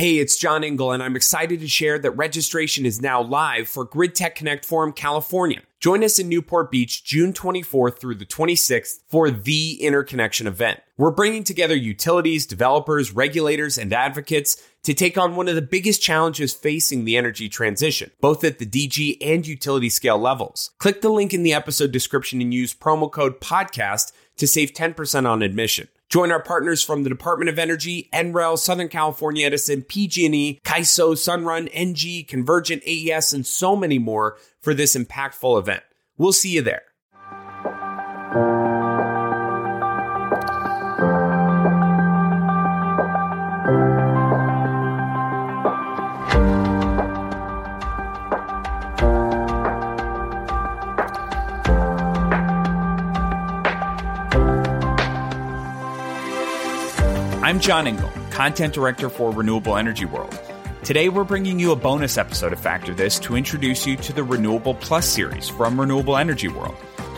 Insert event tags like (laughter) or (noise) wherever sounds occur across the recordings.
Hey, it's John Engel, and I'm excited to share that registration is now live for GridTECH Connect Forum California. Join us in Newport Beach June 24th through the 26th for the Interconnection event. We're bringing together utilities, developers, regulators, and advocates to take on one of the biggest challenges facing the energy transition, both at the DG and utility scale levels. Click the link in the episode description and use promo code PODCAST to save 10% on admission. Join our partners from the Department of Energy, NREL, Southern California Edison, PG&E, CAISO, Sunrun, Engie, Convergent, AES, and so many more for this impactful event. We'll see you there. I'm John Engel, Content Director for Renewable Energy World. Today, we're bringing you a bonus episode of Factor This to introduce you to the Renewable Plus series from Renewable Energy World.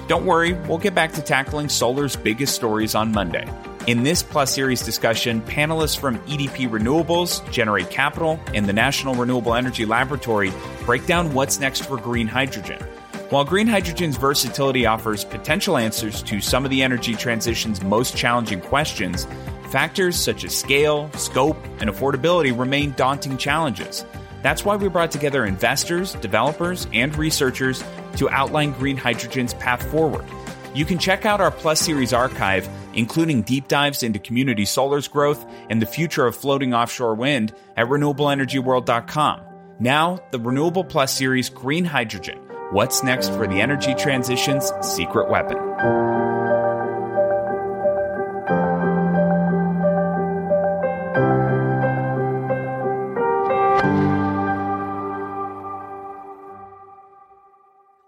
Don't worry, we'll get back to tackling solar's biggest stories on Monday. In this Plus Series discussion, panelists from EDP Renewables, Generate Capital, and the National Renewable Energy Laboratory break down what's next for green hydrogen. While green hydrogen's versatility offers potential answers to some of the energy transition's most challenging questions, Factors such as scale, scope, and affordability remain daunting challenges. That's why we brought together investors, developers, and researchers to outline green hydrogen's path forward. You can check out our Plus Series archive, including deep dives into community solar's growth and the future of floating offshore wind at renewableenergyworld.com. Now, the Renewable Plus Series Green Hydrogen What's next for the energy transition's secret weapon?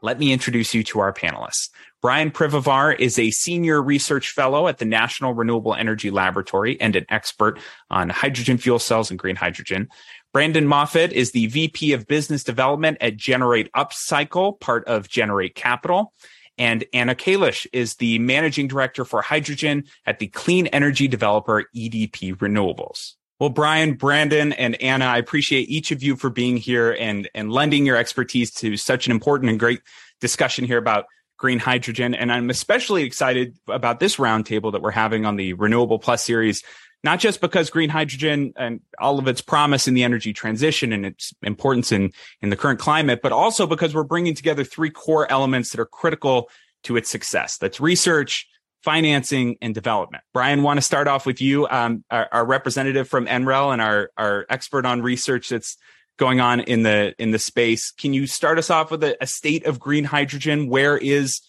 Let me introduce you to our panelists. Bryan Pivovar is a senior research fellow at the National Renewable Energy Laboratory and an expert on hydrogen fuel cells and green hydrogen. Brandon Moffatt is the VP of Business Development at Generate Upcycle, part of Generate Capital. And Ana Quelhas is the managing director for hydrogen at the clean energy developer EDP Renewables. Well, Bryan, Brandon, and Ana, I appreciate each of you for being here and, and lending your expertise to such an important and great discussion here about green hydrogen. And I'm especially excited about this roundtable that we're having on the Renewable Plus series, not just because green hydrogen and all of its promise in the energy transition and its importance in, in the current climate, but also because we're bringing together three core elements that are critical to its success. That's research, financing and development. Bryan, want to start off with you, um, our, our, representative from NREL and our, our expert on research that's going on in the in the space. Can you start us off with a, a state of green hydrogen? Where is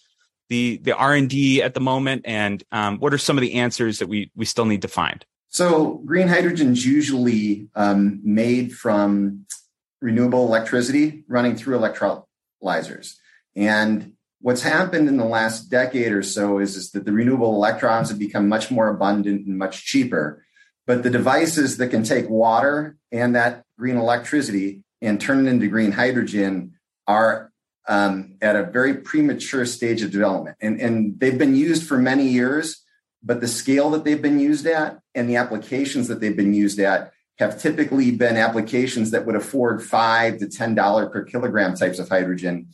the the R and D at the moment, and um, what are some of the answers that we we still need to find? So, green hydrogen is usually um, made from renewable electricity running through electrolyzers, and what's happened in the last decade or so is, is that the renewable electrons have become much more abundant and much cheaper. But the devices that can take water and that green electricity and turn it into green hydrogen are um, at a very premature stage of development. And, and they've been used for many years, but the scale that they've been used at and the applications that they've been used at have typically been applications that would afford five to ten dollar per kilogram types of hydrogen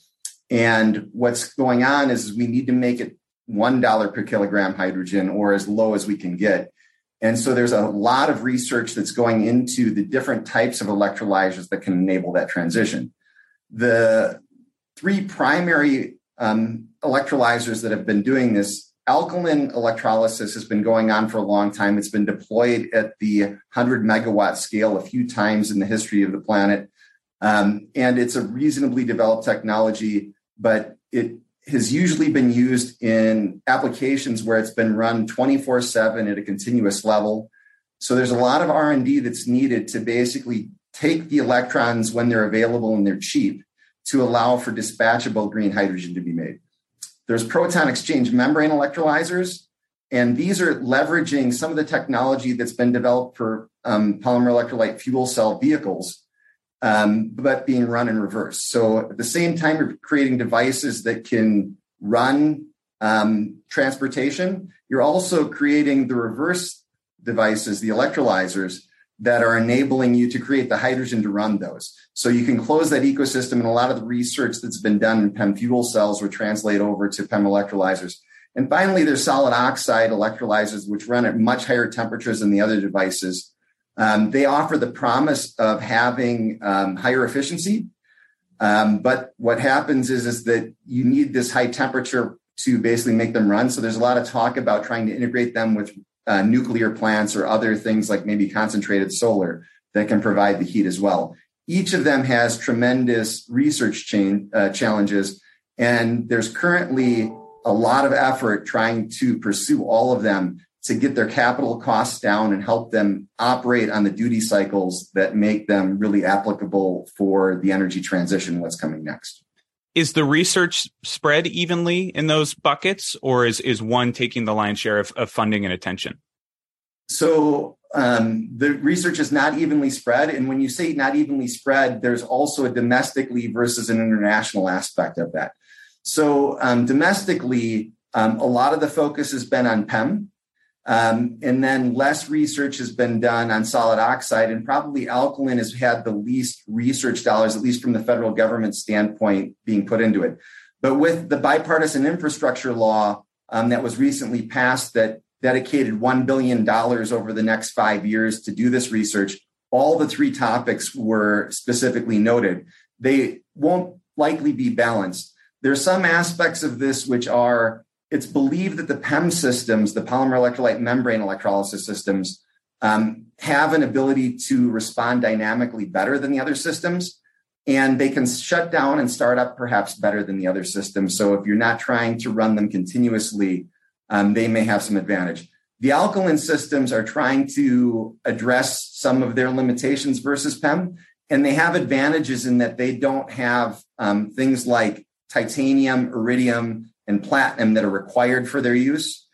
and what's going on is we need to make it $1 per kilogram hydrogen or as low as we can get. And so there's a lot of research that's going into the different types of electrolyzers that can enable that transition. The three primary um, electrolyzers that have been doing this alkaline electrolysis has been going on for a long time. It's been deployed at the 100 megawatt scale a few times in the history of the planet. Um, and it's a reasonably developed technology but it has usually been used in applications where it's been run 24 7 at a continuous level. So there's a lot of r&d that's needed to basically take the electrons when they're available and they're cheap to allow for dispatchable green hydrogen to be made. There's proton exchange membrane electrolyzers and these are leveraging some of the technology that's been developed for um, polymer electrolyte fuel cell vehicles um, but being run in reverse. So at the same time, you're creating devices that can run um, transportation. You're also creating the reverse devices, the electrolyzers, that are enabling you to create the hydrogen to run those. So you can close that ecosystem, and a lot of the research that's been done in PEM fuel cells would translate over to PEM electrolyzers. And finally, there's solid oxide electrolyzers, which run at much higher temperatures than the other devices. Um, they offer the promise of having um, higher efficiency, um, but what happens is, is that you need this high temperature to basically make them run. So there's a lot of talk about trying to integrate them with uh, nuclear plants or other things like maybe concentrated solar that can provide the heat as well. Each of them has tremendous research chain, uh, challenges, and there's currently a lot of effort trying to pursue all of them to get their capital costs down and help them operate on the duty cycles that make them really applicable for the energy transition, what's coming next. Is the research spread evenly in those buckets, or is, is one taking the lion's share of, of funding and attention? So um, the research is not evenly spread. And when you say not evenly spread, there's also a domestically versus an international aspect of that. So um, domestically, um, a lot of the focus has been on PEM, um, and then less research has been done on solid oxide, and probably alkaline has had the least research dollars, at least from the federal government standpoint, being put into it. But with the bipartisan infrastructure law um, that was recently passed that dedicated $1 billion over the next five years to do this research, all the three topics were specifically noted. They won't likely be balanced. There are some aspects of this which are it's believed that the PEM systems, the polymer electrolyte membrane electrolysis systems, um, have an ability to respond dynamically better than the other systems. And they can shut down and start up perhaps better than the other systems. So if you're not trying to run them continuously, um, they may have some advantage. The alkaline systems are trying to address some of their limitations versus PEM, and they have advantages in that they don't have um, things like titanium, iridium, and platinum that are required for their use.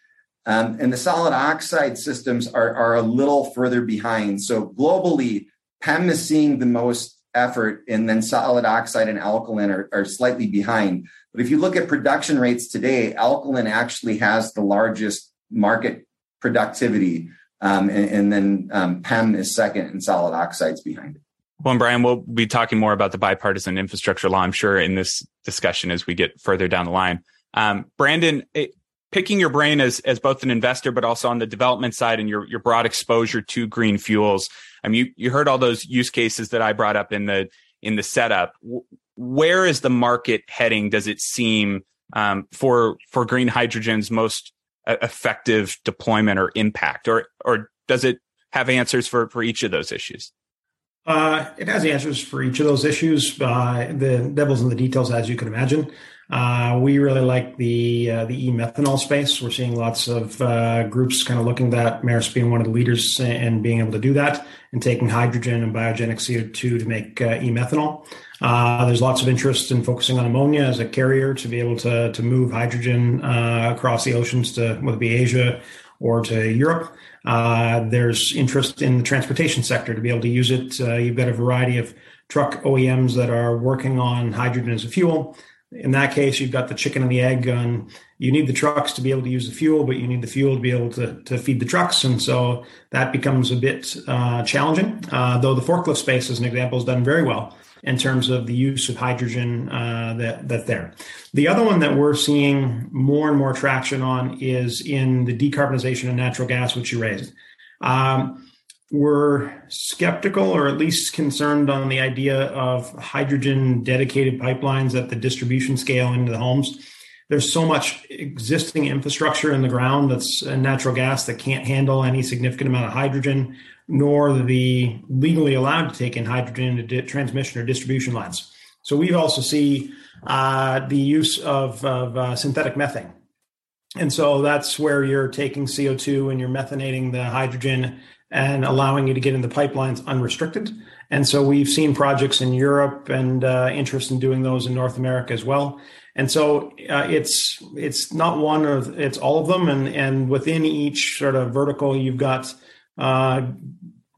Um, and the solid oxide systems are, are a little further behind. So globally, PEM is seeing the most effort, and then solid oxide and alkaline are, are slightly behind. But if you look at production rates today, alkaline actually has the largest market productivity, um, and, and, then um, PEM is second, and solid oxide's behind it. Well, and Bryan, we'll be talking more about the bipartisan infrastructure law, I'm sure, in this discussion as we get further down the line. Um, Brandon, it, picking your brain as as both an investor, but also on the development side and your your broad exposure to green fuels. I mean, you you heard all those use cases that I brought up in the in the setup. Where is the market heading? Does it seem um, for for green hydrogen's most effective deployment or impact, or or does it have answers for for each of those issues? Uh, it has answers for each of those issues. Uh, the devil's in the details, as you can imagine. Uh, we really like the uh, the e-methanol space. We're seeing lots of uh, groups kind of looking at Maersk being one of the leaders and being able to do that and taking hydrogen and biogenic CO2 to make uh, e-methanol. Uh, there's lots of interest in focusing on ammonia as a carrier to be able to to move hydrogen uh, across the oceans to whether it be Asia or to Europe. there's interest in the transportation sector to be able to use it. you've got a variety of truck OEMs that are working on hydrogen as a fuel in that case, you've got the chicken and the egg gun. You need the trucks to be able to use the fuel, but you need the fuel to be able to, to feed the trucks. And so that becomes a bit uh, challenging, uh, though the forklift space, as an example, has done very well in terms of the use of hydrogen uh, that, that there. The other one that we're seeing more and more traction on is in the decarbonization of natural gas, which you raised. Um, we're skeptical or at least concerned on the idea of hydrogen dedicated pipelines at the distribution scale into the homes. There's so much existing infrastructure in the ground that's natural gas that can't handle any significant amount of hydrogen, nor the legally allowed to take in hydrogen into transmission or distribution lines. So we also see uh, the use of, of uh, synthetic methane. And so that's where you're taking CO2 and you're methanating the hydrogen and allowing you to get in the pipelines unrestricted. And so we've seen projects in Europe and uh, interest in doing those in North America as well. And so uh, it's it's not one of it's all of them, and and within each sort of vertical, you've got uh,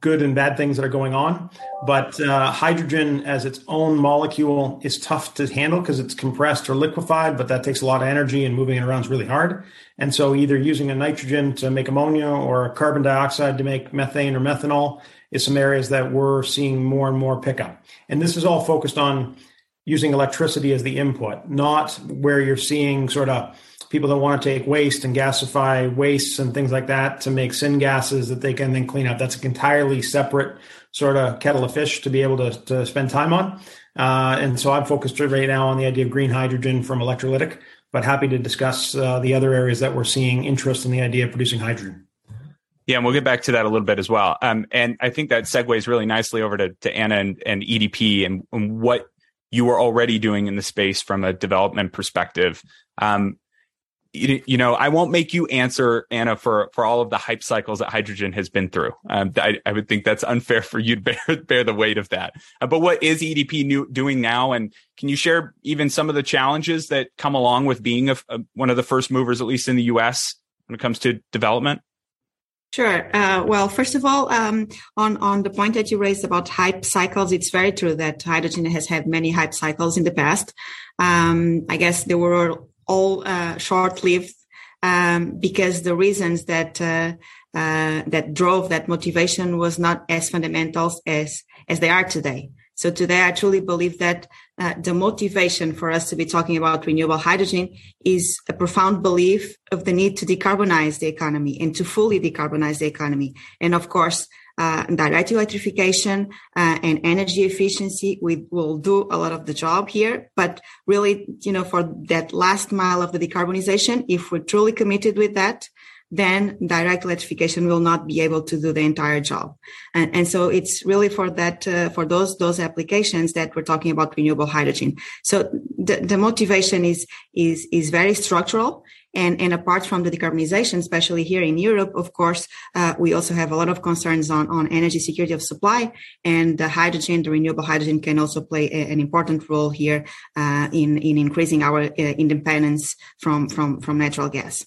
good and bad things that are going on. But uh, hydrogen as its own molecule is tough to handle because it's compressed or liquefied, but that takes a lot of energy and moving it around is really hard. And so either using a nitrogen to make ammonia or carbon dioxide to make methane or methanol is some areas that we're seeing more and more pickup. And this is all focused on using electricity as the input, not where you're seeing sort of people that want to take waste and gasify wastes and things like that to make syngases that they can then clean up. That's an entirely separate sort of kettle of fish to be able to, to spend time on. Uh, and so I'm focused right now on the idea of green hydrogen from electrolytic, but happy to discuss uh, the other areas that we're seeing interest in the idea of producing hydrogen. Yeah, and we'll get back to that a little bit as well. Um, and I think that segues really nicely over to, to Ana and, and EDP and, and, what you are already doing in the space from a development perspective. Um, you, you, know, I won't make you answer Ana for for all of the hype cycles that hydrogen has been through. Um, I, I, would think that's (laughs) unfair for you to bear (laughs) bear the weight of that. Uh, but what is EDP new, doing now, and can you share even some of the challenges that come along with being a, a, one of the first movers, at least in the U.S., when it comes to development? Sure. Uh, well, first of all, um, on on the point that you raised about hype cycles, it's very true that hydrogen has had many hype cycles in the past. Um, I guess there were all uh, short-lived um, because the reasons that uh, uh, that drove that motivation was not as fundamental as as they are today. So today, I truly believe that uh, the motivation for us to be talking about renewable hydrogen is a profound belief of the need to decarbonize the economy and to fully decarbonize the economy. And of course, uh, direct electrification uh, and energy efficiency we will do a lot of the job here but really you know for that last mile of the decarbonization if we're truly committed with that then direct electrification will not be able to do the entire job. And, and so it's really for that, uh, for those, those applications that we're talking about renewable hydrogen. So the, the motivation is, is, is very structural. And, and apart from the decarbonization, especially here in Europe, of course, uh, we also have a lot of concerns on, on energy security of supply and the hydrogen, the renewable hydrogen can also play a, an important role here, uh, in, in increasing our uh, independence from, from, from natural gas.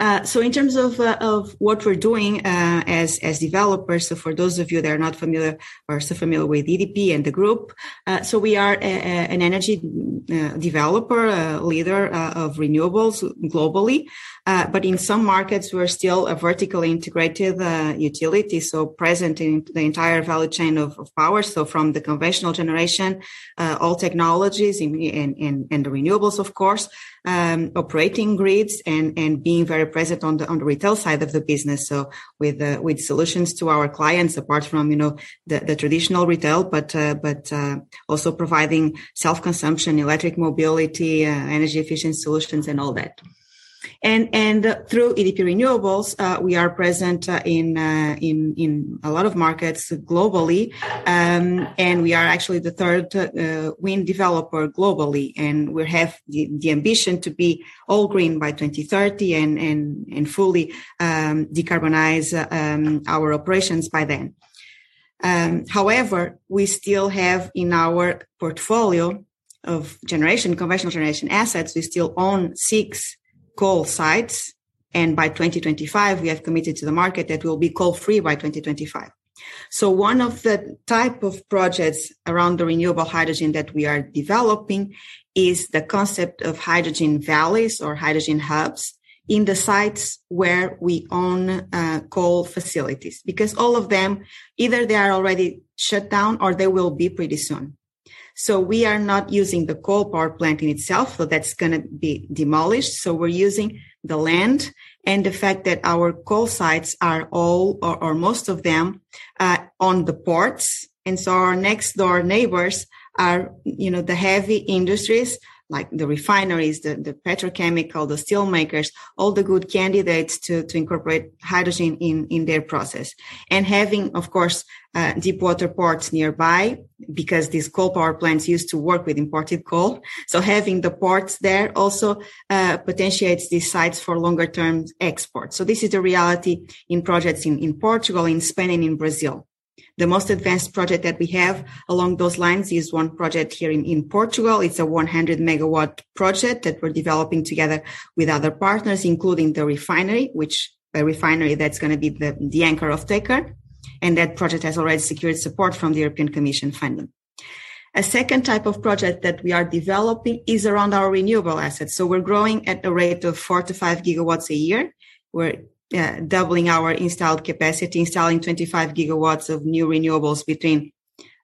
Uh, so in terms of uh, of what we're doing uh, as as developers, so for those of you that are not familiar or so familiar with EDP and the group, uh, so we are a, a, an energy uh, developer, leader of renewables globally. But in some markets, we're still a vertically integrated utility, so present in the entire value chain of, of power. So from the conventional generation, all technologies and and the renewables, of course, um, operating grids and and being very present on the on the retail side of the business. So with uh, with solutions to our clients, apart from you know the, the traditional retail, but uh, but uh, also providing self consumption, electric mobility, uh, energy efficient solutions, and all that. And, and through EDP Renewables, uh, we are present uh, in, uh, in, in a lot of markets globally. Um, and we are actually the third uh, wind developer globally. And we have the, the, ambition to be all green by 2030 and, and, and fully um, decarbonize um, our operations by then. Um, however, we still have in our portfolio of generation, conventional generation assets, we still own six coal sites. And by 2025, we have committed to the market that will be coal free by 2025. So one of the type of projects around the renewable hydrogen that we are developing is the concept of hydrogen valleys or hydrogen hubs in the sites where we own uh, coal facilities because all of them either they are already shut down or they will be pretty soon. So we are not using the coal power plant in itself. So that's going to be demolished. So we're using the land and the fact that our coal sites are all or, or most of them uh, on the ports. And so our next door neighbors are, you know, the heavy industries like the refineries, the, the petrochemical, the steel makers, all the good candidates to, to incorporate hydrogen in, in their process. And having, of course, uh, deep water ports nearby because these coal power plants used to work with imported coal. So having the ports there also uh, potentiates these sites for longer term export. So this is the reality in projects in, in Portugal, in Spain, and in Brazil. The most advanced project that we have along those lines is one project here in, in Portugal. It's a 100 megawatt project that we're developing together with other partners, including the refinery, which a refinery that's going to be the, the anchor offtaker. and that project has already secured support from the European Commission funding. A second type of project that we are developing is around our renewable assets. So we're growing at a rate of four to five gigawatts a year. We're uh, doubling our installed capacity, installing 25 gigawatts of new renewables between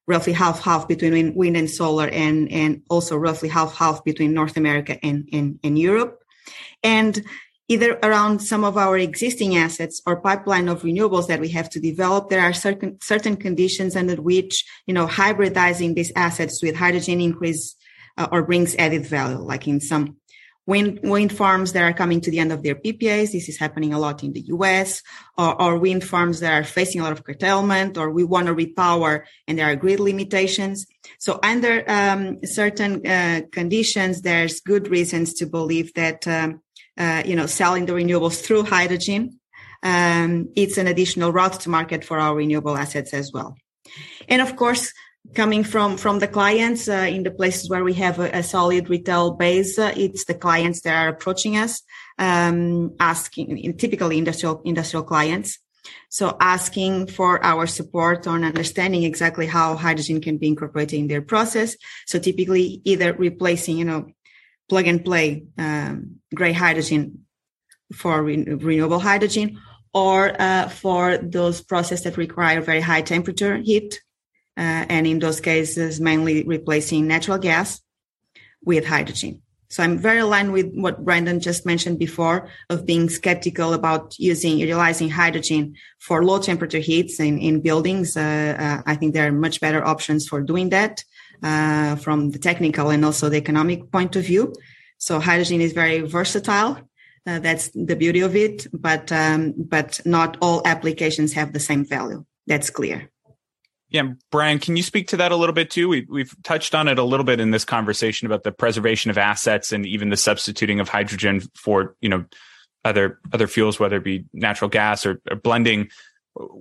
roughly half half between wind and solar and and also roughly half half between North America and, and, and Europe. And either around some of our existing assets or pipeline of renewables that we have to develop, there are certain certain conditions under which you know hybridizing these assets with hydrogen increase uh, or brings added value, like in some wind wind farms that are coming to the end of their PPAs. This is happening a lot in the US, or, or wind farms that are facing a lot of curtailment, or we want to repower and there are grid limitations. So under um, certain uh, conditions, there's good reasons to believe that. Um, uh, you know, selling the renewables through hydrogen. Um, it's an additional route to market for our renewable assets as well. And of course, coming from from the clients uh, in the places where we have a, a solid retail base, uh, it's the clients that are approaching us, um, asking typically industrial industrial clients. So asking for our support on understanding exactly how hydrogen can be incorporated in their process. So typically either replacing, you know, plug and play um, gray hydrogen for re- renewable hydrogen or uh, for those processes that require very high temperature heat. Uh, and in those cases, mainly replacing natural gas with hydrogen. So I'm very aligned with what Brandon just mentioned before of being skeptical about using, utilizing hydrogen for low temperature heats in, in buildings. Uh, uh I think there are much better options for doing that uh, from the technical and also the economic point of view. So hydrogen is very versatile. Uh, that's the beauty of it, but um, but not all applications have the same value. That's clear. Yeah, Bryan, can you speak to that a little bit too? We, we've touched on it a little bit in this conversation about the preservation of assets and even the substituting of hydrogen for you know other other fuels, whether it be natural gas or, or blending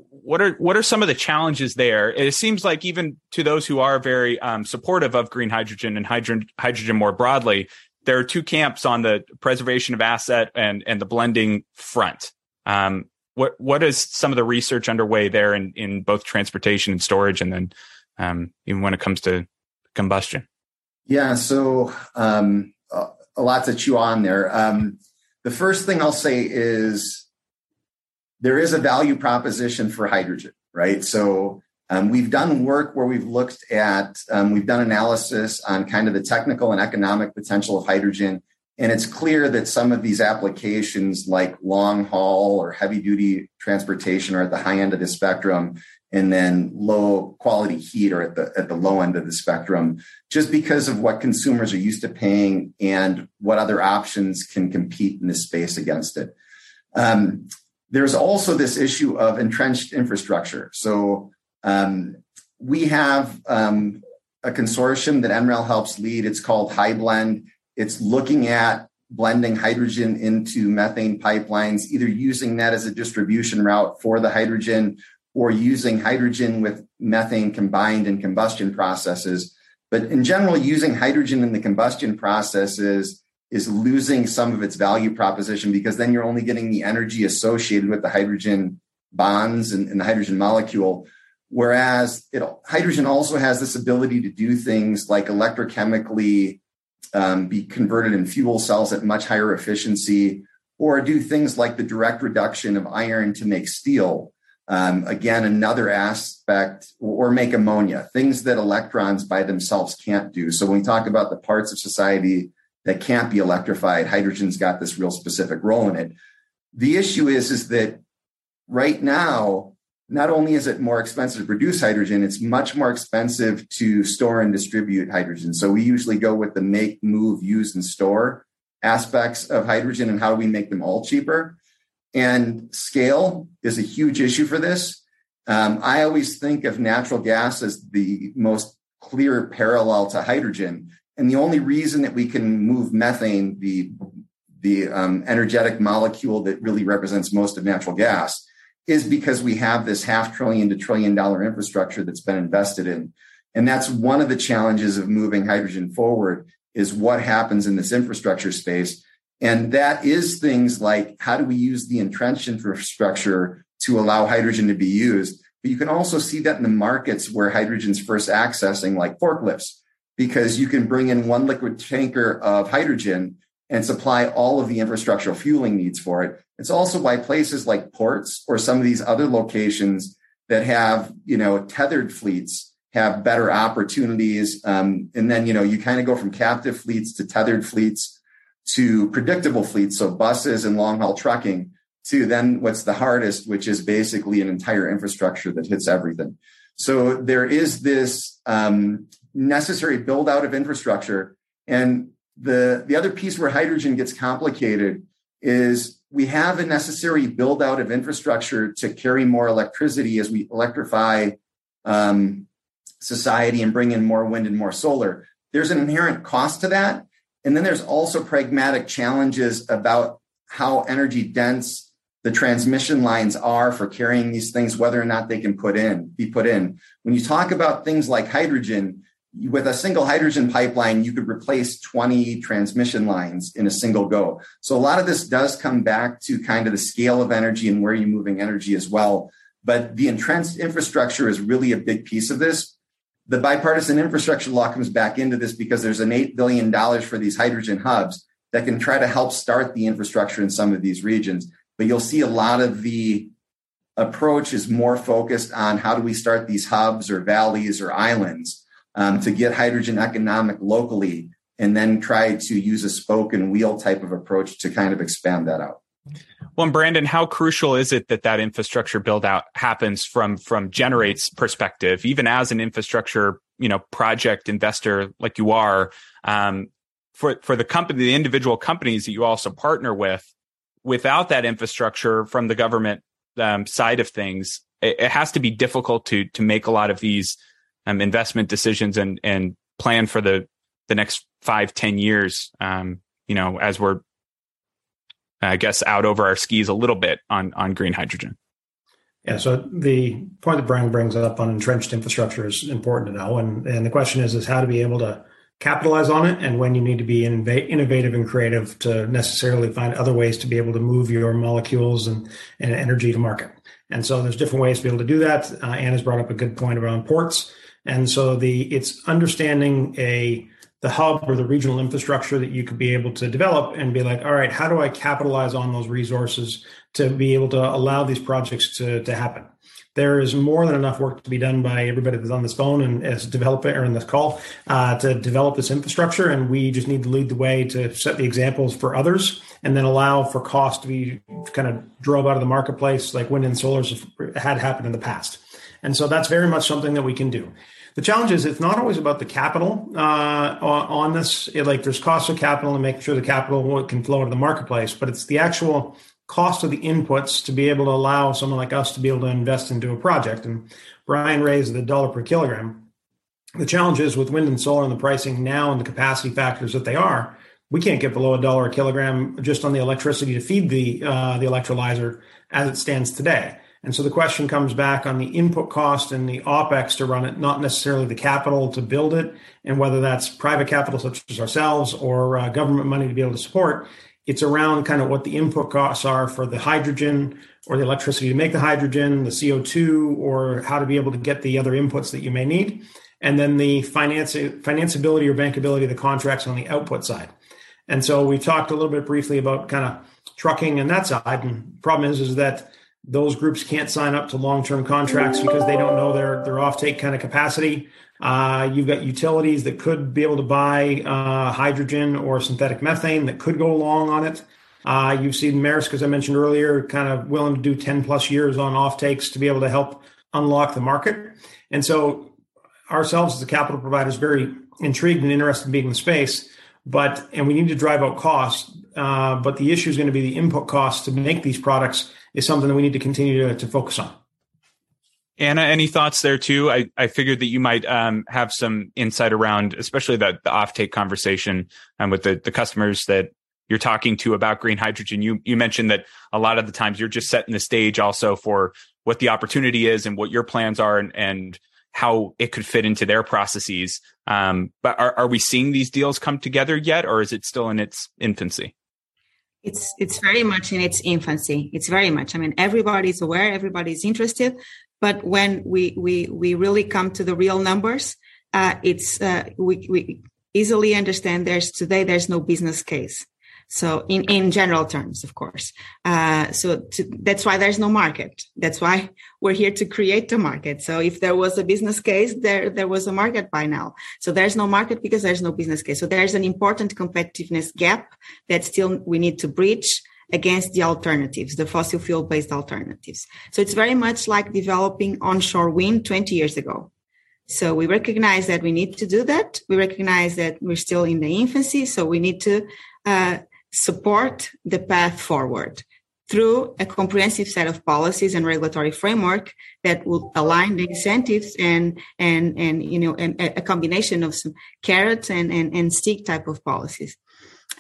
what are what are some of the challenges there? It seems like even to those who are very um, supportive of green hydrogen and hydrogen hydrogen more broadly, there are two camps on the preservation of asset and and the blending front. Um, what what is some of the research underway there in in both transportation and storage, and then um, even when it comes to combustion? Yeah, so um, a lot to chew on there. Um, the first thing I'll say is there is a value proposition for hydrogen, right? So um, we've done work where we've looked at, um, we've done analysis on kind of the technical and economic potential of hydrogen. And it's clear that some of these applications, like long haul or heavy duty transportation, are at the high end of the spectrum, and then low quality heat are at the at the low end of the spectrum, just because of what consumers are used to paying and what other options can compete in this space against it. Um, there's also this issue of entrenched infrastructure. So um, we have um, a consortium that NREL helps lead. It's called HyBlend. It's looking at blending hydrogen into methane pipelines, either using that as a distribution route for the hydrogen or using hydrogen with methane combined in combustion processes. But in general, using hydrogen in the combustion processes is losing some of its value proposition because then you're only getting the energy associated with the hydrogen bonds and, and the hydrogen molecule. Whereas it, hydrogen also has this ability to do things like electrochemically um, be converted in fuel cells at much higher efficiency, or do things like the direct reduction of iron to make steel. Um, again, another aspect, or make ammonia, things that electrons by themselves can't do. So when we talk about the parts of society that can't be electrified. Hydrogen's got this real specific role in it. The issue is, is that right now, not only is it more expensive to produce hydrogen, it's much more expensive to store and distribute hydrogen. So we usually go with the make, move, use, and store aspects of hydrogen and how do we make them all cheaper. And scale is a huge issue for this. Um, I always think of natural gas as the most clear parallel to hydrogen and the only reason that we can move methane, the the um, energetic molecule that really represents most of natural gas, is because we have this half trillion to trillion dollar infrastructure that's been invested in. And that's one of the challenges of moving hydrogen forward is what happens in this infrastructure space. And that is things like how do we use the entrenched infrastructure to allow hydrogen to be used? But you can also see that in the markets where hydrogen's first accessing, like forklifts, because you can bring in one liquid tanker of hydrogen and supply all of the infrastructural fueling needs for it. It's also why places like ports or some of these other locations that have, you know, tethered fleets have better opportunities. Um, and then, you know, you kind of go from captive fleets to tethered fleets to predictable fleets. So buses and long haul trucking to then what's the hardest, which is basically an entire infrastructure that hits everything. So there is this um, necessary build out of infrastructure. And the, the other piece where hydrogen gets complicated is we have a necessary build out of infrastructure to carry more electricity as we electrify um, society and bring in more wind and more solar. There's an inherent cost to that. And then there's also pragmatic challenges about how energy dense the transmission lines are for carrying these things, whether or not they can put in, be put in. When you talk about things like hydrogen, with a single hydrogen pipeline, you could replace 20 transmission lines in a single go. So a lot of this does come back to kind of the scale of energy and where you're moving energy as well. But the entrenched infrastructure is really a big piece of this the bipartisan infrastructure law comes back into this because there's an $8 billion for these hydrogen hubs that can try to help start the infrastructure in some of these regions. But you'll see a lot of the approach is more focused on how do we start these hubs or valleys or islands um, to get hydrogen economic locally and then try to use a spoke and wheel type of approach to kind of expand that out. Well, Brandon, how crucial is it that that infrastructure build out happens from from Generate's perspective, even as an infrastructure, you know, project investor like you are, um, for for the company, the individual companies that you also partner with, without that infrastructure from the government um, side of things, it, it, has to be difficult to to make a lot of these um, investment decisions and and plan for the the next five ten years. Um, you know, as we're I guess, out over our skis a little bit on on green hydrogen. Yeah, so the point that Bryan brings up on entrenched infrastructure is important to know, and and the question is is how to be able to capitalize on it, and when you need to be innovative and creative to necessarily find other ways to be able to move your molecules and, and energy to market. And so there's different ways to be able to do that. Uh, Ana's brought up a good point around ports, and so the it's understanding a the hub or the regional infrastructure that you could be able to develop and be like, all right, how do I capitalize on those resources to be able to allow these projects to, to happen? There is more than enough work to be done by everybody that's on this phone and as a developer or in this call uh, to develop this infrastructure. And we just need to lead the way to set the examples for others and then allow for cost to be kind of drove out of the marketplace like wind and solars had happened in the past. And so that's very much something that we can do. The challenge is it's not always about the capital uh, on this. It, like there's cost of capital and making sure the capital can flow into the marketplace, but it's the actual cost of the inputs to be able to allow someone like us to be able to invest into a project. And Bryan raised the dollar per kilogram. The challenge is with wind and solar and the pricing now and the capacity factors that they are, we can't get below a dollar a kilogram just on the electricity to feed the uh, the electrolyzer as it stands today. And so the question comes back on the input cost and the OPEX to run it, not necessarily the capital to build it, and whether that's private capital such as ourselves or uh, government money to be able to support. It's around kind of what the input costs are for the hydrogen or the electricity to make the hydrogen, the CO2, or how to be able to get the other inputs that you may need. And then the finance, financeability or bankability of the contracts on the output side. And so we talked a little bit briefly about kind of trucking and that side. And problem is, is that those groups can't sign up to long-term contracts because they don't know their their offtake kind of capacity. Uh, you've got utilities that could be able to buy uh, hydrogen or synthetic methane that could go long on it. Uh, you've seen Maersk, as I mentioned earlier, kind of willing to do 10 plus years on offtakes to be able to help unlock the market. And so ourselves as a capital provider is very intrigued and interested in being in the space, but, and we need to drive out costs. Uh, but the issue is going to be the input costs to make these products is something that we need to continue to, to focus on. Ana, any thoughts there too? I, I figured that you might um, have some insight around, especially the, the offtake conversation um, with the, the customers that you're talking to about green hydrogen. You you mentioned that a lot of the times you're just setting the stage also for what the opportunity is and what your plans are and, and how it could fit into their processes. Um, but are, are we seeing these deals come together yet, or is it still in its infancy? It's it's very much in its infancy. It's very much. I mean, everybody's aware, everybody's interested, But when we we we really come to the real numbers, uh, it's uh, we we easily understand there's today there's no business case. So in, in general terms, of course. Uh, so to, that's why there's no market. That's why we're here to create the market. So if there was a business case, there, there was a market by now. So there's no market because there's no business case. So there's an important competitiveness gap that still we need to breach against the alternatives, the fossil fuel based alternatives. So it's very much like developing onshore wind 20 years ago. So we recognize that we need to do that. We recognize that we're still in the infancy. So we need to uh, support the path forward through a comprehensive set of policies and regulatory framework that will align the incentives and and and you know and a combination of some carrots and and, and stick type of policies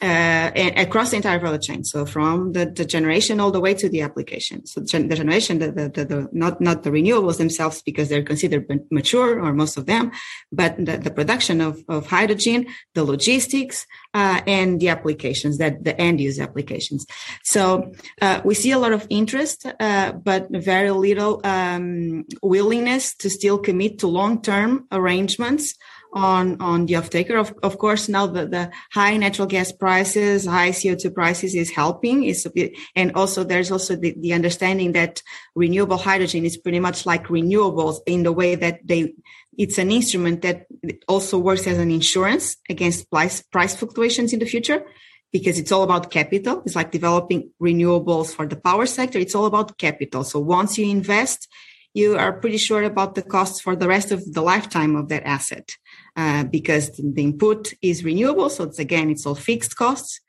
uh, across the entire value chain. So from the, the, generation all the way to the application. So the generation, the, the, the, not, not the renewables themselves because they're considered mature or most of them, but the, the production of, of hydrogen, the logistics, uh, and the applications that the end use applications. So, uh, we see a lot of interest, uh, but very little, um, willingness to still commit to long-term arrangements on on the off taker. Of, of course, now the, the high natural gas prices, high CO2 prices is helping. Is and also there's also the, the understanding that renewable hydrogen is pretty much like renewables in the way that they it's an instrument that also works as an insurance against price price fluctuations in the future because it's all about capital. It's like developing renewables for the power sector. It's all about capital. So once you invest, you are pretty sure about the costs for the rest of the lifetime of that asset uh, because the input is renewable. So it's again, it's all fixed costs.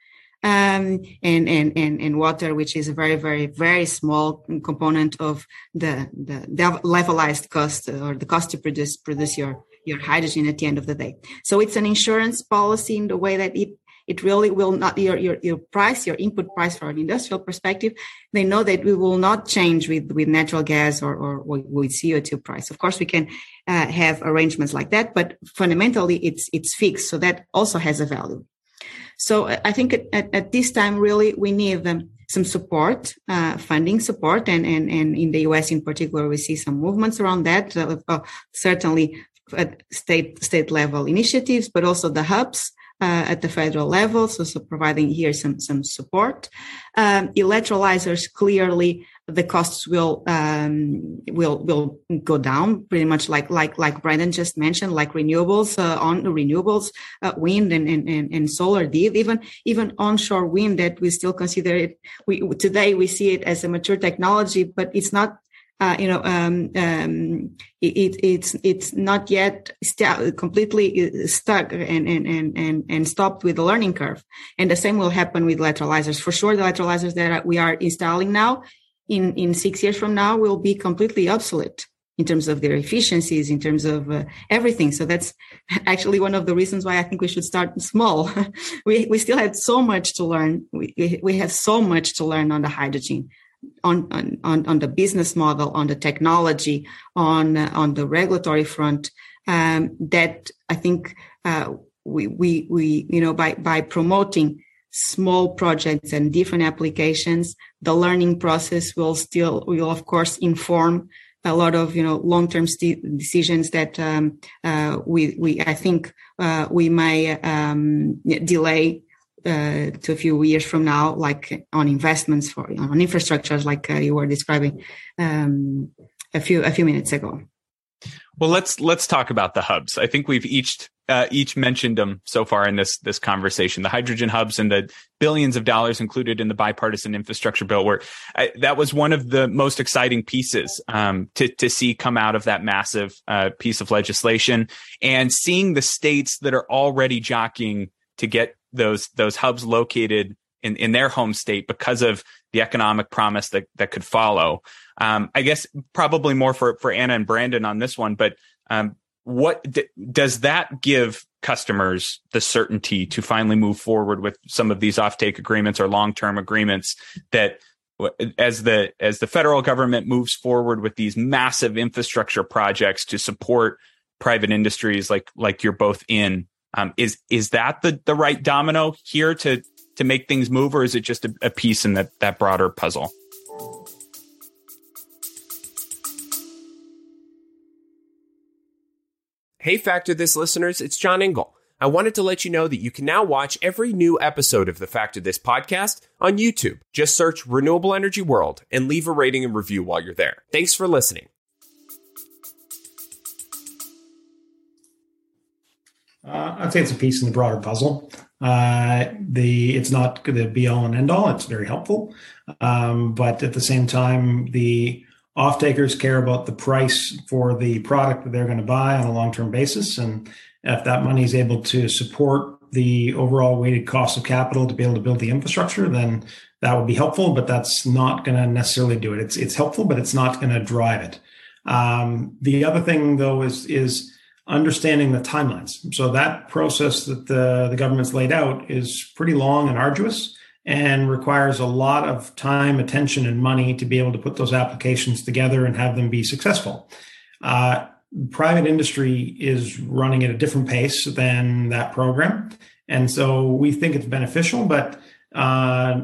Um, and, and, and, and water, which is a very, very, very small component of the, the, the levelized cost or the cost to produce, produce your, your hydrogen at the end of the day. So it's an insurance policy in the way that it it really will not your, your your price your input price for an industrial perspective they know that we will not change with with natural gas or or with co2 price of course we can uh, have arrangements like that but fundamentally it's it's fixed so that also has a value so i think at, at this time really we need um, some support, uh, funding support, and, and and in the U.S. in particular, we see some movements around that. Uh, uh, certainly, at state state level initiatives, but also the hubs uh, at the federal level, so, so providing here some some support. Um, electrolyzers clearly the costs will um, will will go down pretty much like like like Brandon just mentioned, like renewables uh, on renewables, uh, wind and, and, and solar did even even onshore wind that we still consider it. We today we see it as a mature technology, but it's not uh, you know, um, um, it, it's it's not yet st- completely uh, stuck and, and and and and stopped with the learning curve. And the same will happen with electrolyzers. For sure, the electrolyzers that we are installing now, in in six years from now, will be completely obsolete in terms of their efficiencies, in terms of uh, everything. So that's (laughs) actually one of the reasons why I think we should start small. (laughs) we we still have so much to learn. We we have so much to learn on the hydrogen on, on, on the business model, on the technology, on, on the regulatory front, um, that I think, uh, we, we, we, you know, by, by promoting small projects and different applications, the learning process will still, will of course inform a lot of, you know, long-term st- decisions that, um, uh, we, we, I think, uh, we may, um, delay uh, to a few years from now, like on investments for on infrastructures, like uh, you were describing um, a few a few minutes ago. Well, let's let's talk about the hubs. I think we've each uh, each mentioned them so far in this this conversation. The hydrogen hubs and the billions of dollars included in the bipartisan infrastructure bill. Where I, that was one of the most exciting pieces um, to to see come out of that massive uh, piece of legislation, and seeing the states that are already jockeying to get those those hubs located in, in their home state because of the economic promise that, that could follow. Um, I guess probably more for, for Ana and Brandon on this one, but um, what d- does that give customers the certainty to finally move forward with some of these offtake agreements or long-term agreements that as the as the federal government moves forward with these massive infrastructure projects to support private industries like like you're both in um, is is that the the right domino here to to make things move, or is it just a, a piece in that that broader puzzle? Hey, Factor This listeners, it's John Engel. I wanted to let you know that you can now watch every new episode of the Factor This podcast on YouTube. Just search Renewable Energy World and leave a rating and review while you're there. Thanks for listening. Uh, I'd say it's a piece in the broader puzzle. Uh, the it's not the be all and end all. It's very helpful, um, but at the same time, the off takers care about the price for the product that they're going to buy on a long term basis, and if that money is able to support the overall weighted cost of capital to be able to build the infrastructure, then that would be helpful. But that's not going to necessarily do it. It's it's helpful, but it's not going to drive it. Um, the other thing, though, is is understanding the timelines. So that process that the, the government's laid out is pretty long and arduous and requires a lot of time, attention, and money to be able to put those applications together and have them be successful. Uh, private industry is running at a different pace than that program. And so we think it's beneficial, but uh,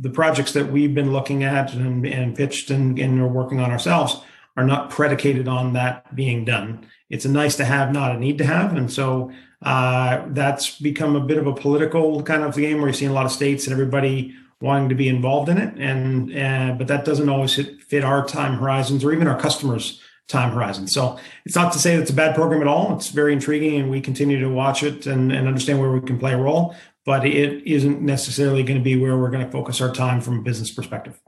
the projects that we've been looking at and, and pitched and, and are working on ourselves are not predicated on that being done it's a nice to have, not a need to have. And so uh, that's become a bit of a political kind of game where you're seeing a lot of states and everybody wanting to be involved in it. And uh, but that doesn't always fit, our time horizons or even our customers' time horizons. So it's not to say it's a bad program at all. It's very intriguing, and we continue to watch it and, and understand where we can play a role. But it isn't necessarily going to be where we're going to focus our time from a business perspective.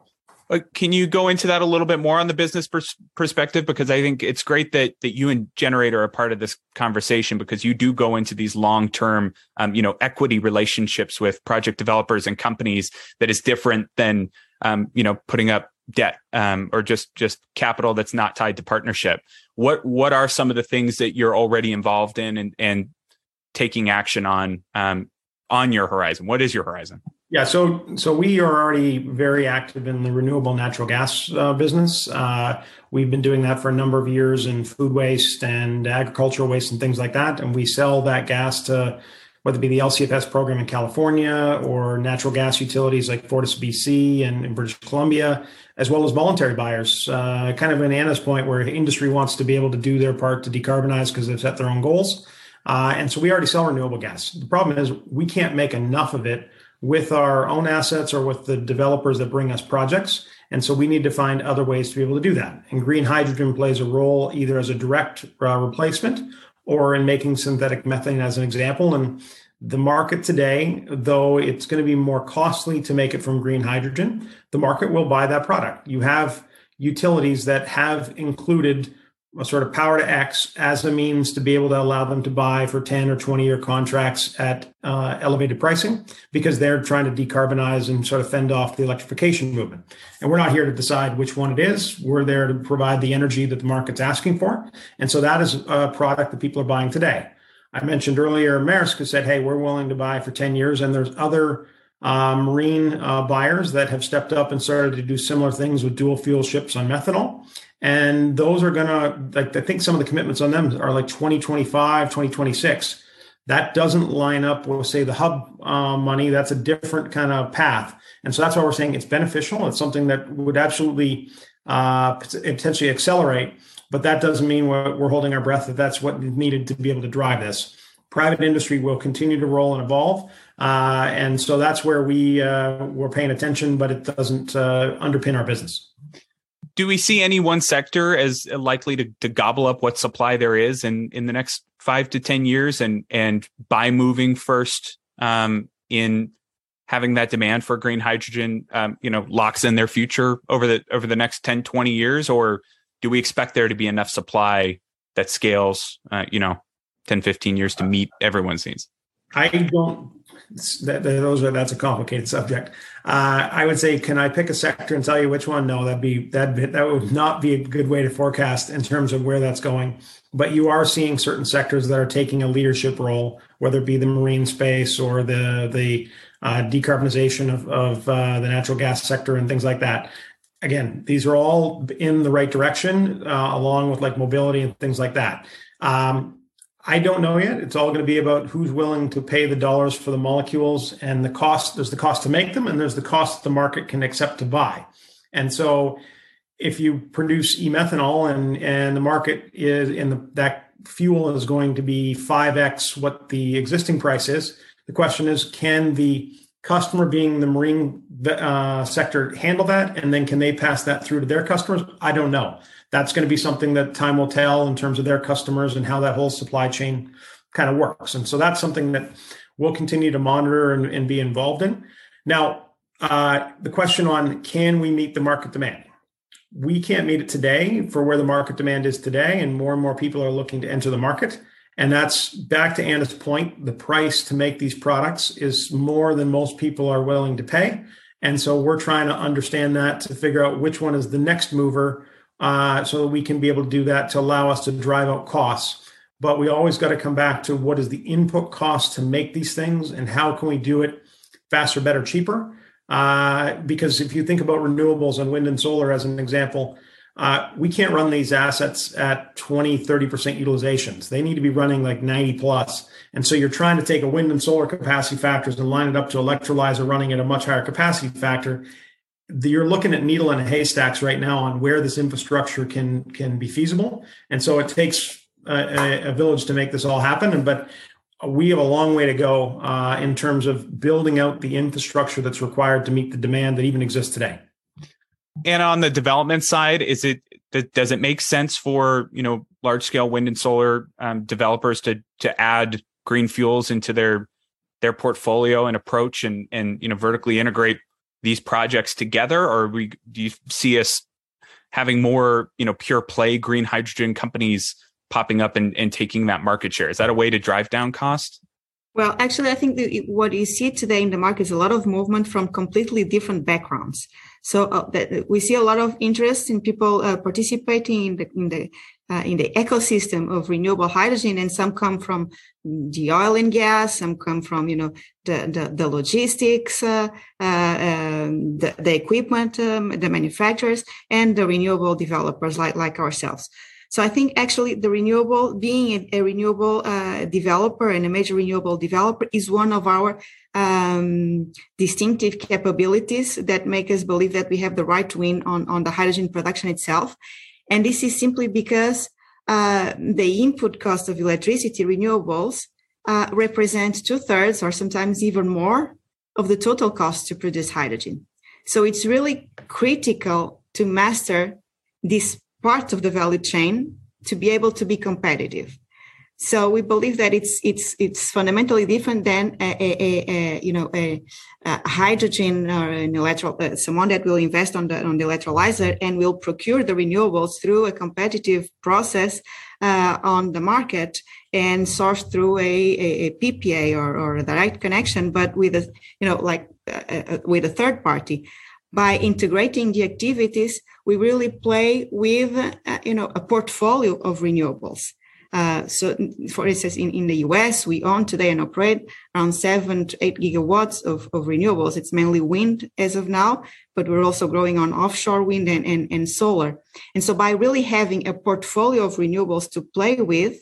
Uh, can you go into that a little bit more on the business pers- perspective? Because I think it's great that that you and Generate are part of this conversation because you do go into these long term, um, you know, equity relationships with project developers and companies that is different than, um, you know, putting up debt um, or just just capital that's not tied to partnership. What what are some of the things that you're already involved in and and taking action on um, on your horizon? What is your horizon? Yeah, so so we are already very active in the renewable natural gas uh, business. Uh, we've been doing that for a number of years in food waste and agricultural waste and things like that, and we sell that gas to whether it be the LCFS program in California or natural gas utilities like FortisBC and in British Columbia, as well as voluntary buyers. Uh, kind of an Ana's point where industry wants to be able to do their part to decarbonize because they've set their own goals. Uh, and so we already sell renewable gas. The problem is we can't make enough of it with our own assets or with the developers that bring us projects. And so we need to find other ways to be able to do that. And green hydrogen plays a role either as a direct uh, replacement or in making synthetic methane as an example. And the market today, though it's going to be more costly to make it from green hydrogen, the market will buy that product. You have utilities that have included a sort of power to X as a means to be able to allow them to buy for 10 or 20 year contracts at uh, elevated pricing because they're trying to decarbonize and sort of fend off the electrification movement. And we're not here to decide which one it is. We're there to provide the energy that the market's asking for. And so that is a product that people are buying today. I mentioned earlier, Maersk said, hey, we're willing to buy for 10 years. And there's other uh, marine uh, buyers that have stepped up and started to do similar things with dual fuel ships on methanol and those are to like i think some of the commitments on them are like 2025 2026 that doesn't line up with say the hub uh, money. That's a different kind of path. And so that's why we're saying it's beneficial. It's something that would absolutely uh, potentially accelerate but that doesn't mean we're, we're holding our breath that that's what needed to be able to drive this. Private industry will continue to roll and evolve uh, and so that's where we uh, we're paying attention but it doesn't uh, underpin our business do we see any one sector as likely to, to gobble up what supply there is in, in the next five to 10 years and, and by moving first um, in having that demand for green hydrogen, um, you know, locks in their future over the, over the next 10, 20 years? Or do we expect there to be enough supply that scales, uh, you know, 10, 15 years to meet everyone's needs? I don't that, those are that's a complicated subject. Uh, I would say, can I pick a sector and tell you which one? No, that'd be that that would not be a good way to forecast in terms of where that's going. But you are seeing certain sectors that are taking a leadership role, whether it be the marine space or the the uh, decarbonization of, of uh, the natural gas sector and things like that. Again, these are all in the right direction, uh, along with like mobility and things like that. Um, I don't know yet. It's all going to be about who's willing to pay the dollars for the molecules and the cost. There's the cost to make them, and there's the cost the market can accept to buy. And so, if you produce e-methanol and and the market is in the, that fuel is going to be 5x what the existing price is. The question is, can the customer, being the marine uh, sector, handle that? And then can they pass that through to their customers? I don't know. That's going to be something that time will tell in terms of their customers and how that whole supply chain kind of works. And so that's something that we'll continue to monitor and, and be involved in. Now, uh, the question on can we meet the market demand? We can't meet it today for where the market demand is today, and more and more people are looking to enter the market. And that's back to Ana's point. The price to make these products is more than most people are willing to pay. And so we're trying to understand that to figure out which one is the next mover uh, so that we can be able to do that to allow us to drive out costs. But we always got to come back to what is the input cost to make these things and how can we do it faster, better, cheaper. Uh, because if you think about renewables and wind and solar as an example, uh, we can't run these assets at 20, 30% utilizations. They need to be running like 90 plus. And so you're trying to take a wind and solar capacity factors and line it up to electrolyzer running at a much higher capacity factor. You're looking at needle and haystacks right now on where this infrastructure can can be feasible. And so it takes a, a village to make this all happen. And but we have a long way to go uh, in terms of building out the infrastructure that's required to meet the demand that even exists today. And on the development side, is it does it make sense for you know large scale wind and solar um, developers to to add green fuels into their their portfolio and approach and and you know vertically integrate these projects together, or we do you see us having more you know pure play green hydrogen companies popping up and, and taking that market share? Is that a way to drive down cost? Well, actually, I think the, what you see today in the market is a lot of movement from completely different backgrounds. So uh, that we see a lot of interest in people uh, participating in the in the uh, in the ecosystem of renewable hydrogen, and some come from the oil and gas, some come from you know the the, the logistics, uh, uh, um, the, the equipment, um, the manufacturers, and the renewable developers like like ourselves. So I think actually the renewable, being a, a renewable uh, developer and a major renewable developer is one of our um, distinctive capabilities that make us believe that we have the right to win on, on the hydrogen production itself. And this is simply because uh, the input cost of electricity renewables uh, represents two thirds or sometimes even more of the total cost to produce hydrogen. So it's really critical to master this part of the value chain to be able to be competitive. So we believe that it's it's it's fundamentally different than a, a, a, you know a, hydrogen or an electro uh, someone that will invest on the on the electrolyzer and will procure the renewables through a competitive process uh, on the market and source through a, PPA or, or a direct connection, but with a you know like uh, uh with a third party by integrating the activities, we really play with, uh, you know, a portfolio of renewables. Uh, so, for instance, in, in the US, we own today and operate around seven to eight gigawatts of, of renewables. It's mainly wind as of now, but we're also growing on offshore wind and, and, and solar. And so by really having a portfolio of renewables to play with,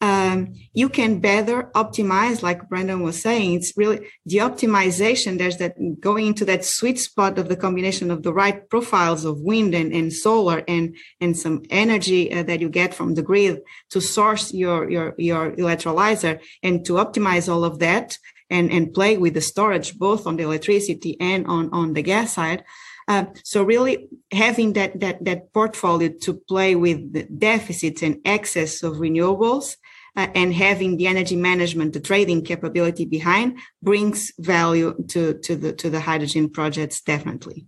um, you can better optimize, like Brandon was saying. It's really the optimization. There's that going into that sweet spot of the combination of the right profiles of wind and, and solar and, and some energy uh, that you get from the grid to source your, your, your electrolyzer and to optimize all of that and, and play with the storage, both on the electricity and on, on the gas side. Uh, so really having that, that, that portfolio to play with the deficits and excess of renewables uh, and having the energy management, the trading capability behind brings value to, to the, to the hydrogen projects, definitely.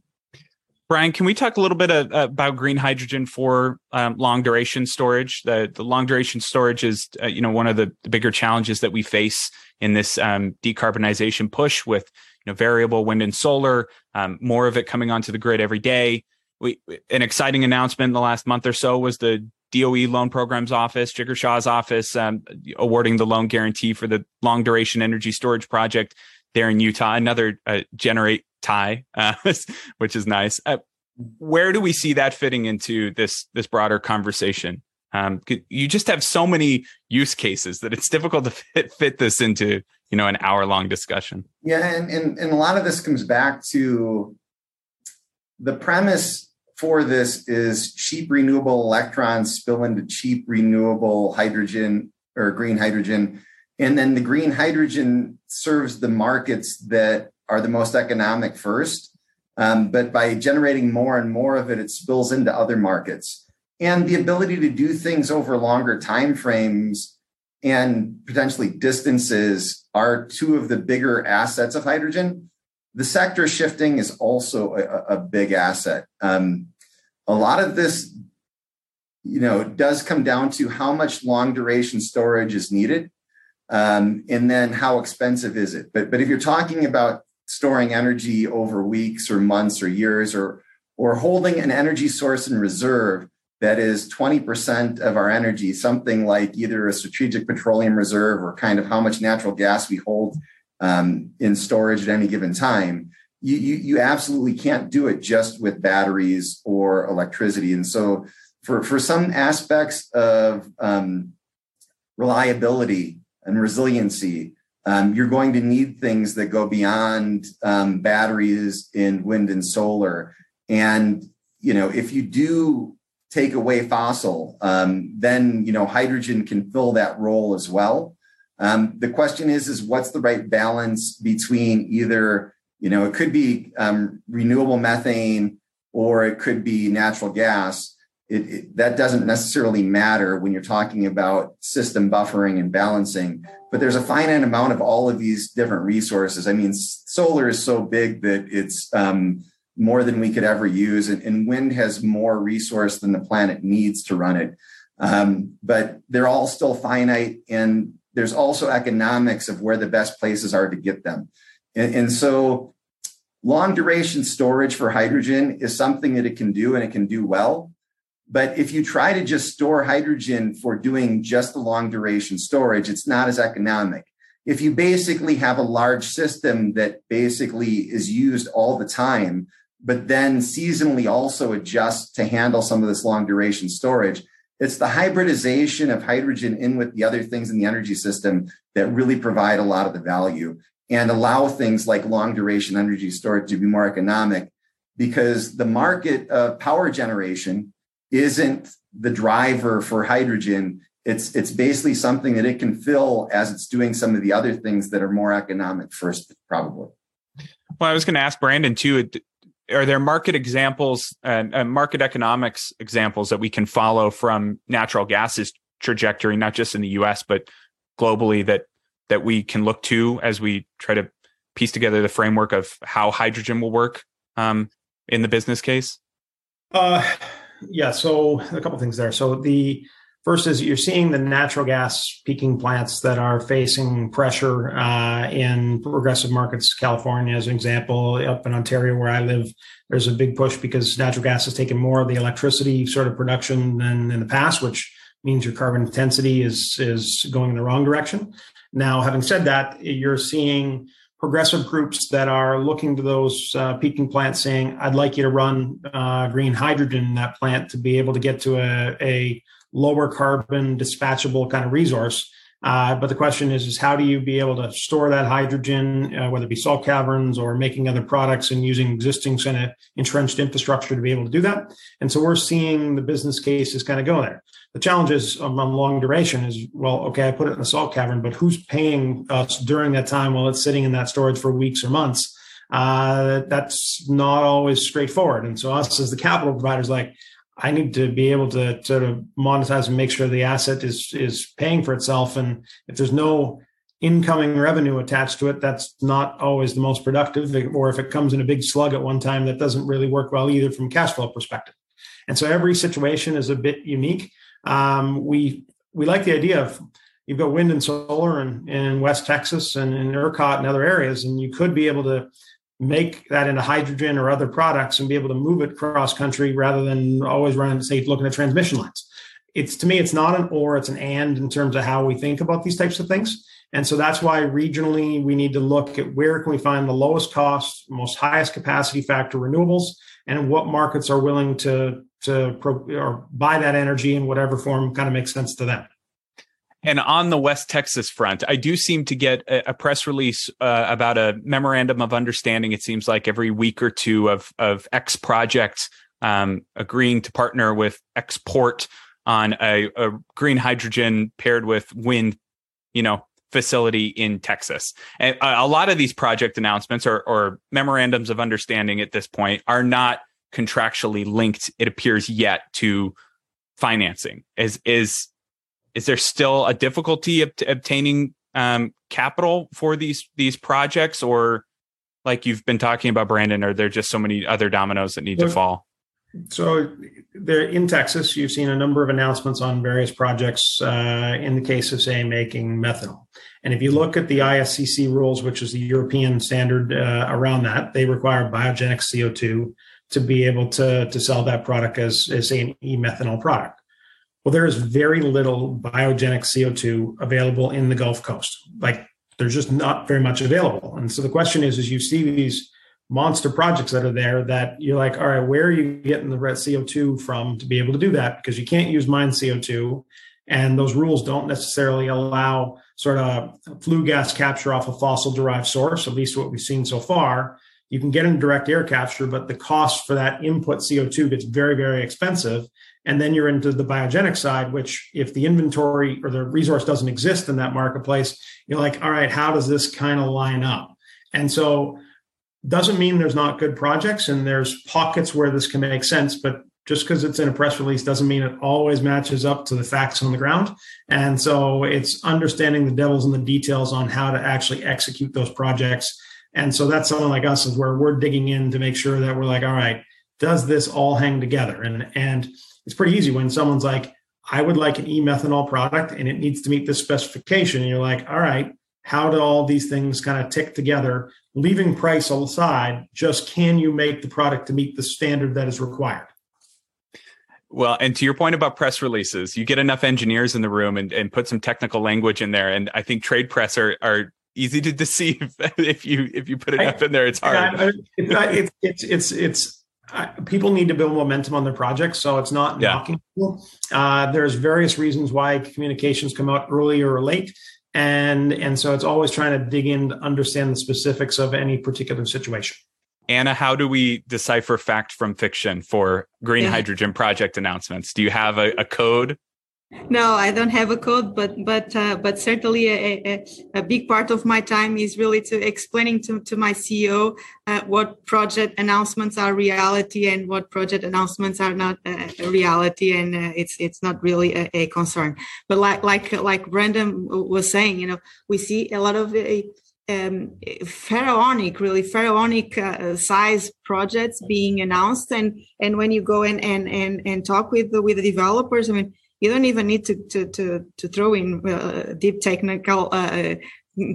Bryan, can we talk a little bit of, uh, about green hydrogen for um, long duration storage? The, the long duration storage is, uh, you know, one of the, the, bigger challenges that we face in this um, decarbonization push with you know, variable wind and solar, um, more of it coming onto the grid every day. We, an exciting announcement in the last month or so was the DOE Loan Programs Office, Jigar Shah's office, um, awarding the loan guarantee for the long duration energy storage project there in Utah. Another uh, generate tie, uh, (laughs) which is nice. Uh, where do we see that fitting into this this broader conversation? Um, you just have so many use cases that it's (laughs) difficult to fit, fit this into you know an hour long discussion. Yeah, and, and and a lot of this comes back to the premise for this is cheap renewable electrons spill into cheap renewable hydrogen or green hydrogen. And then the green hydrogen serves the markets that are the most economic first. Um, but by generating more and more of it, it spills into other markets. And the ability to do things over longer time frames and potentially distances are two of the bigger assets of hydrogen. The sector shifting is also a, a big asset. Um, a lot of this, you know, does come down to how much long duration storage is needed, um, and then how expensive is it. But but if you're talking about storing energy over weeks or months or years, or or holding an energy source in reserve that is 20% of our energy, something like either a strategic petroleum reserve or kind of how much natural gas we hold um, in storage at any given time, you, you, you absolutely can't do it just with batteries or electricity. And so, for, for some aspects of um, reliability and resiliency, um, you're going to need things that go beyond um, batteries in wind and solar. And you know, if you do take away fossil, um, then you know hydrogen can fill that role as well. Um, the question is, is what's the right balance between either you know it could be um, renewable methane or it could be natural gas. It, it, that doesn't necessarily matter when you're talking about system buffering and balancing. But there's a finite amount of all of these different resources. I mean, solar is so big that it's um, more than we could ever use. And, and, wind has more resource than the planet needs to run it. Um, but they're all still finite. And there's also economics of where the best places are to get them. And, and so long duration storage for hydrogen is something that it can do and it can do well. But if you try to just store hydrogen for doing just the long duration storage, it's not as economic. If you basically have a large system that basically is used all the time, but then seasonally also adjust to handle some of this long duration storage. It's the hybridization of hydrogen in with the other things in the energy system that really provide a lot of the value and allow things like long duration energy storage to be more economic because the market of power generation isn't the driver for hydrogen. It's, it's basically something that it can fill as it's doing some of the other things that are more economic first, probably. Well, I was going to ask Brandon too are there market examples and uh, market economics examples that we can follow from natural gas's trajectory, not just in the U.S. but globally that that we can look to as we try to piece together the framework of how hydrogen will work um, in the business case? Uh, yeah. So a couple things there. So the Is you're seeing the natural gas peaking plants that are facing pressure uh, in progressive markets. California, as an example, up in Ontario where I live, there's a big push because natural gas has taken more of the electricity sort of production than in the past, which means your carbon intensity is is going in the wrong direction. Now, having said that, you're seeing progressive groups that are looking to those uh, peaking plants saying, "I'd like you to run uh, green hydrogen in that plant to be able to get to a, a lower carbon dispatchable kind of resource. Uh, but the question is, is how do you be able to store that hydrogen, uh, whether it be salt caverns or making other products and using existing kind of entrenched infrastructure to be able to do that? And so we're seeing the business cases kind of go there. The challenge is um, on long duration is, well, okay, I put it in a salt cavern, but who's paying us during that time while it's sitting in that storage for weeks or months? Uh, that's not always straightforward. And so us as the capital providers, like, I need to be able to sort of monetize and make sure the asset is is paying for itself. And if there's no incoming revenue attached to it, that's not always the most productive. Or if it comes in a big slug at one time, that doesn't really work well either from cash flow perspective. And so every situation is a bit unique. Um, we we like the idea of you've got wind and solar in, in West Texas and in ERCOT and other areas, and you could be able to make that into hydrogen or other products and be able to move it cross country rather than always running, say, looking at transmission lines. It's to me, it's not an or, it's an and in terms of how we think about these types of things. And so that's why regionally we need to look at where can we find the lowest cost, most highest capacity factor renewables, and what markets are willing to to pro, or buy that energy in whatever form kind of makes sense to them. And on the West Texas front, I do seem to get a, a press release uh, about a memorandum of understanding. It seems like every week or two of of X projects um, agreeing to partner with Export on a, a green hydrogen paired with wind, you know, facility in Texas. And a, lot of these project announcements or, or memorandums of understanding at this point are not contractually linked, it appears yet to financing. Is is is there still a difficulty of obtaining um, capital for these these projects, or like you've been talking about, Brandon? Are there just so many other dominoes that need well, to fall? So, there in Texas, you've seen a number of announcements on various projects. Uh, in the case of, say, making methanol, and if you look at the ISCC rules, which is the European standard uh, around that, they require biogenic CO two to be able to to sell that product as as say an e-methanol product. Well, there is very little biogenic CO2 available in the Gulf Coast. Like there's just not very much available. And so the question is, as you see these monster projects that are there that you're like, all right, where are you getting the red CO2 from to be able to do that? Because you can't use mine CO2. And those rules don't necessarily allow sort of flue gas capture off a fossil derived source, at least what we've seen so far. You can get in direct air capture, but the cost for that input CO2 gets very, very expensive. And then you're into the biogenic side, which if the inventory or the resource doesn't exist in that marketplace, you're like, all right, how does this kind of line up? And so doesn't mean there's not good projects and there's pockets where this can make sense, but just because it's in a press release doesn't mean it always matches up to the facts on the ground. And so it's understanding the devils in the details on how to actually execute those projects. And so that's someone like us is where we're digging in to make sure that we're like, all right, does this all hang together? And and it's pretty easy when someone's like, I would like an e-methanol product and it needs to meet this specification. And you're like, all right, how do all these things kind of tick together? Leaving price aside, just can you make the product to meet the standard that is required? Well, and to your point about press releases, you get enough engineers in the room and, and put some technical language in there. And I think trade press are, are easy to (laughs) deceive if you if you put enough I, in there. It's hard. I, it's, it's it's it's people need to build momentum on their projects, so it's not yeah. knocking people. Uh, there's various reasons why communications come out early or late, and and so it's always trying to dig in to understand the specifics of any particular situation. Ana, how do we decipher fact from fiction for green yeah. hydrogen project announcements? Do you have a, a code no, I don't have a code, but but uh, but certainly a, a, a, big part of my time is really to explaining to, to my CEO uh, what project announcements are reality and what project announcements are not uh, reality, and uh, it's it's not really a, a, concern. But like like like Brandon was saying, you know, we see a lot of uh, um, pharaonic, really pharaonic uh, size projects being announced, and and when you go and and and, and talk with the, with the developers, I mean you don't even need to to to, to throw in uh, deep technical uh,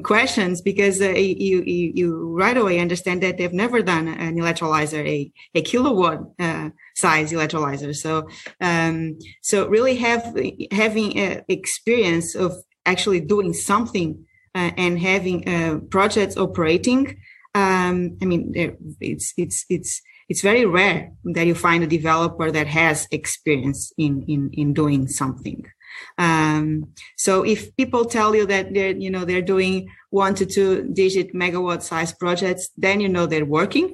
questions because uh, you, you, you right away understand that they've never done an electrolyzer a a kilowatt uh, size electrolyzer. So um, so really have having experience of actually doing something uh, and having uh, projects operating um, i mean it's it's it's it's very rare that you find a developer that has experience in in in doing something. Um, so if people tell you that they're you know they're doing one to two digit megawatt size projects, then you know they're working.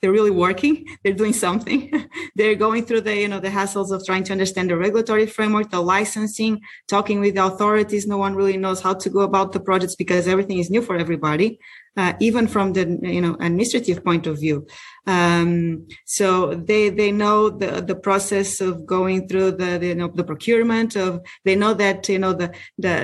They're really working. They're doing something. (laughs) they're going through the you know the hassles of trying to understand the regulatory framework, the licensing, talking with the authorities. No one really knows how to go about the projects because everything is new for everybody uh, even from the you know administrative point of view. Um, so they they know the the process of going through the, the you know the procurement of they know that you know the the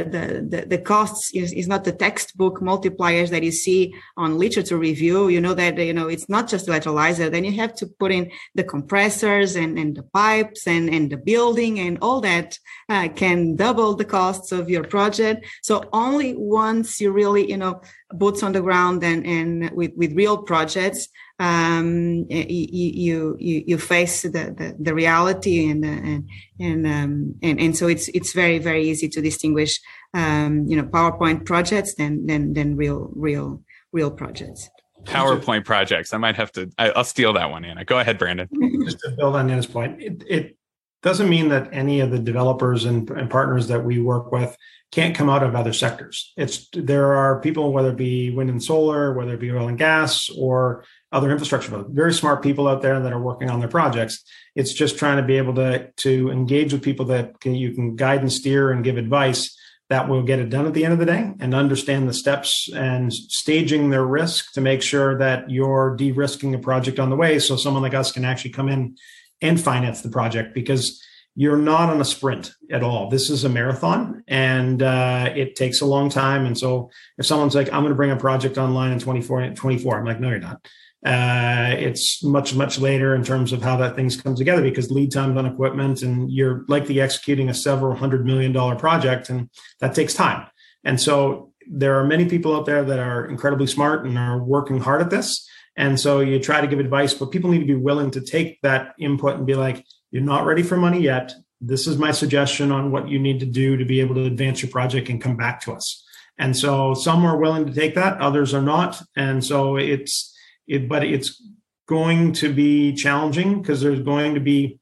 the the, costs is, is not the textbook multipliers that you see on literature review. You know that you know it's not just electrolyzer. Then you have to put in the compressors and and the pipes and and the building and all that uh, can double the costs of your project. So only once you really you know boots on the ground and, and with, with real projects, um, you, you, you face the, the, the reality and, and, and, um, and, and so it's, it's very, very easy to distinguish, um, you know, PowerPoint projects than, than, than real, real, real projects. PowerPoint projects. I might have to, I, will steal that one, Ana. Go ahead, Brandon. (laughs) Just to build on Ana's point, it, it doesn't mean that any of the developers and, and partners that we work with can't come out of other sectors. It's there are people, whether it be wind and solar, whether it be oil and gas, or other infrastructure very smart people out there that are working on their projects it's just trying to be able to to engage with people that can, you can guide and steer and give advice that will get it done at the end of the day and understand the steps and staging their risk to make sure that you're de-risking a project on the way so someone like us can actually come in and finance the project because you're not on a sprint at all. This is a marathon and uh, it takes a long time. And so if someone's like, I'm going to bring a project online in 24, 24, I'm like, no, you're not. Uh, it's much, much later in terms of how that things come together because lead times on equipment and you're likely executing a several hundred million dollar project and that takes time. And so there are many people out there that are incredibly smart and are working hard at this. And so you try to give advice, but people need to be willing to take that input and be like, you're not ready for money yet. This is my suggestion on what you need to do to be able to advance your project and come back to us. And so some are willing to take that, others are not. And so it's it, but it's going to be challenging because there's going to be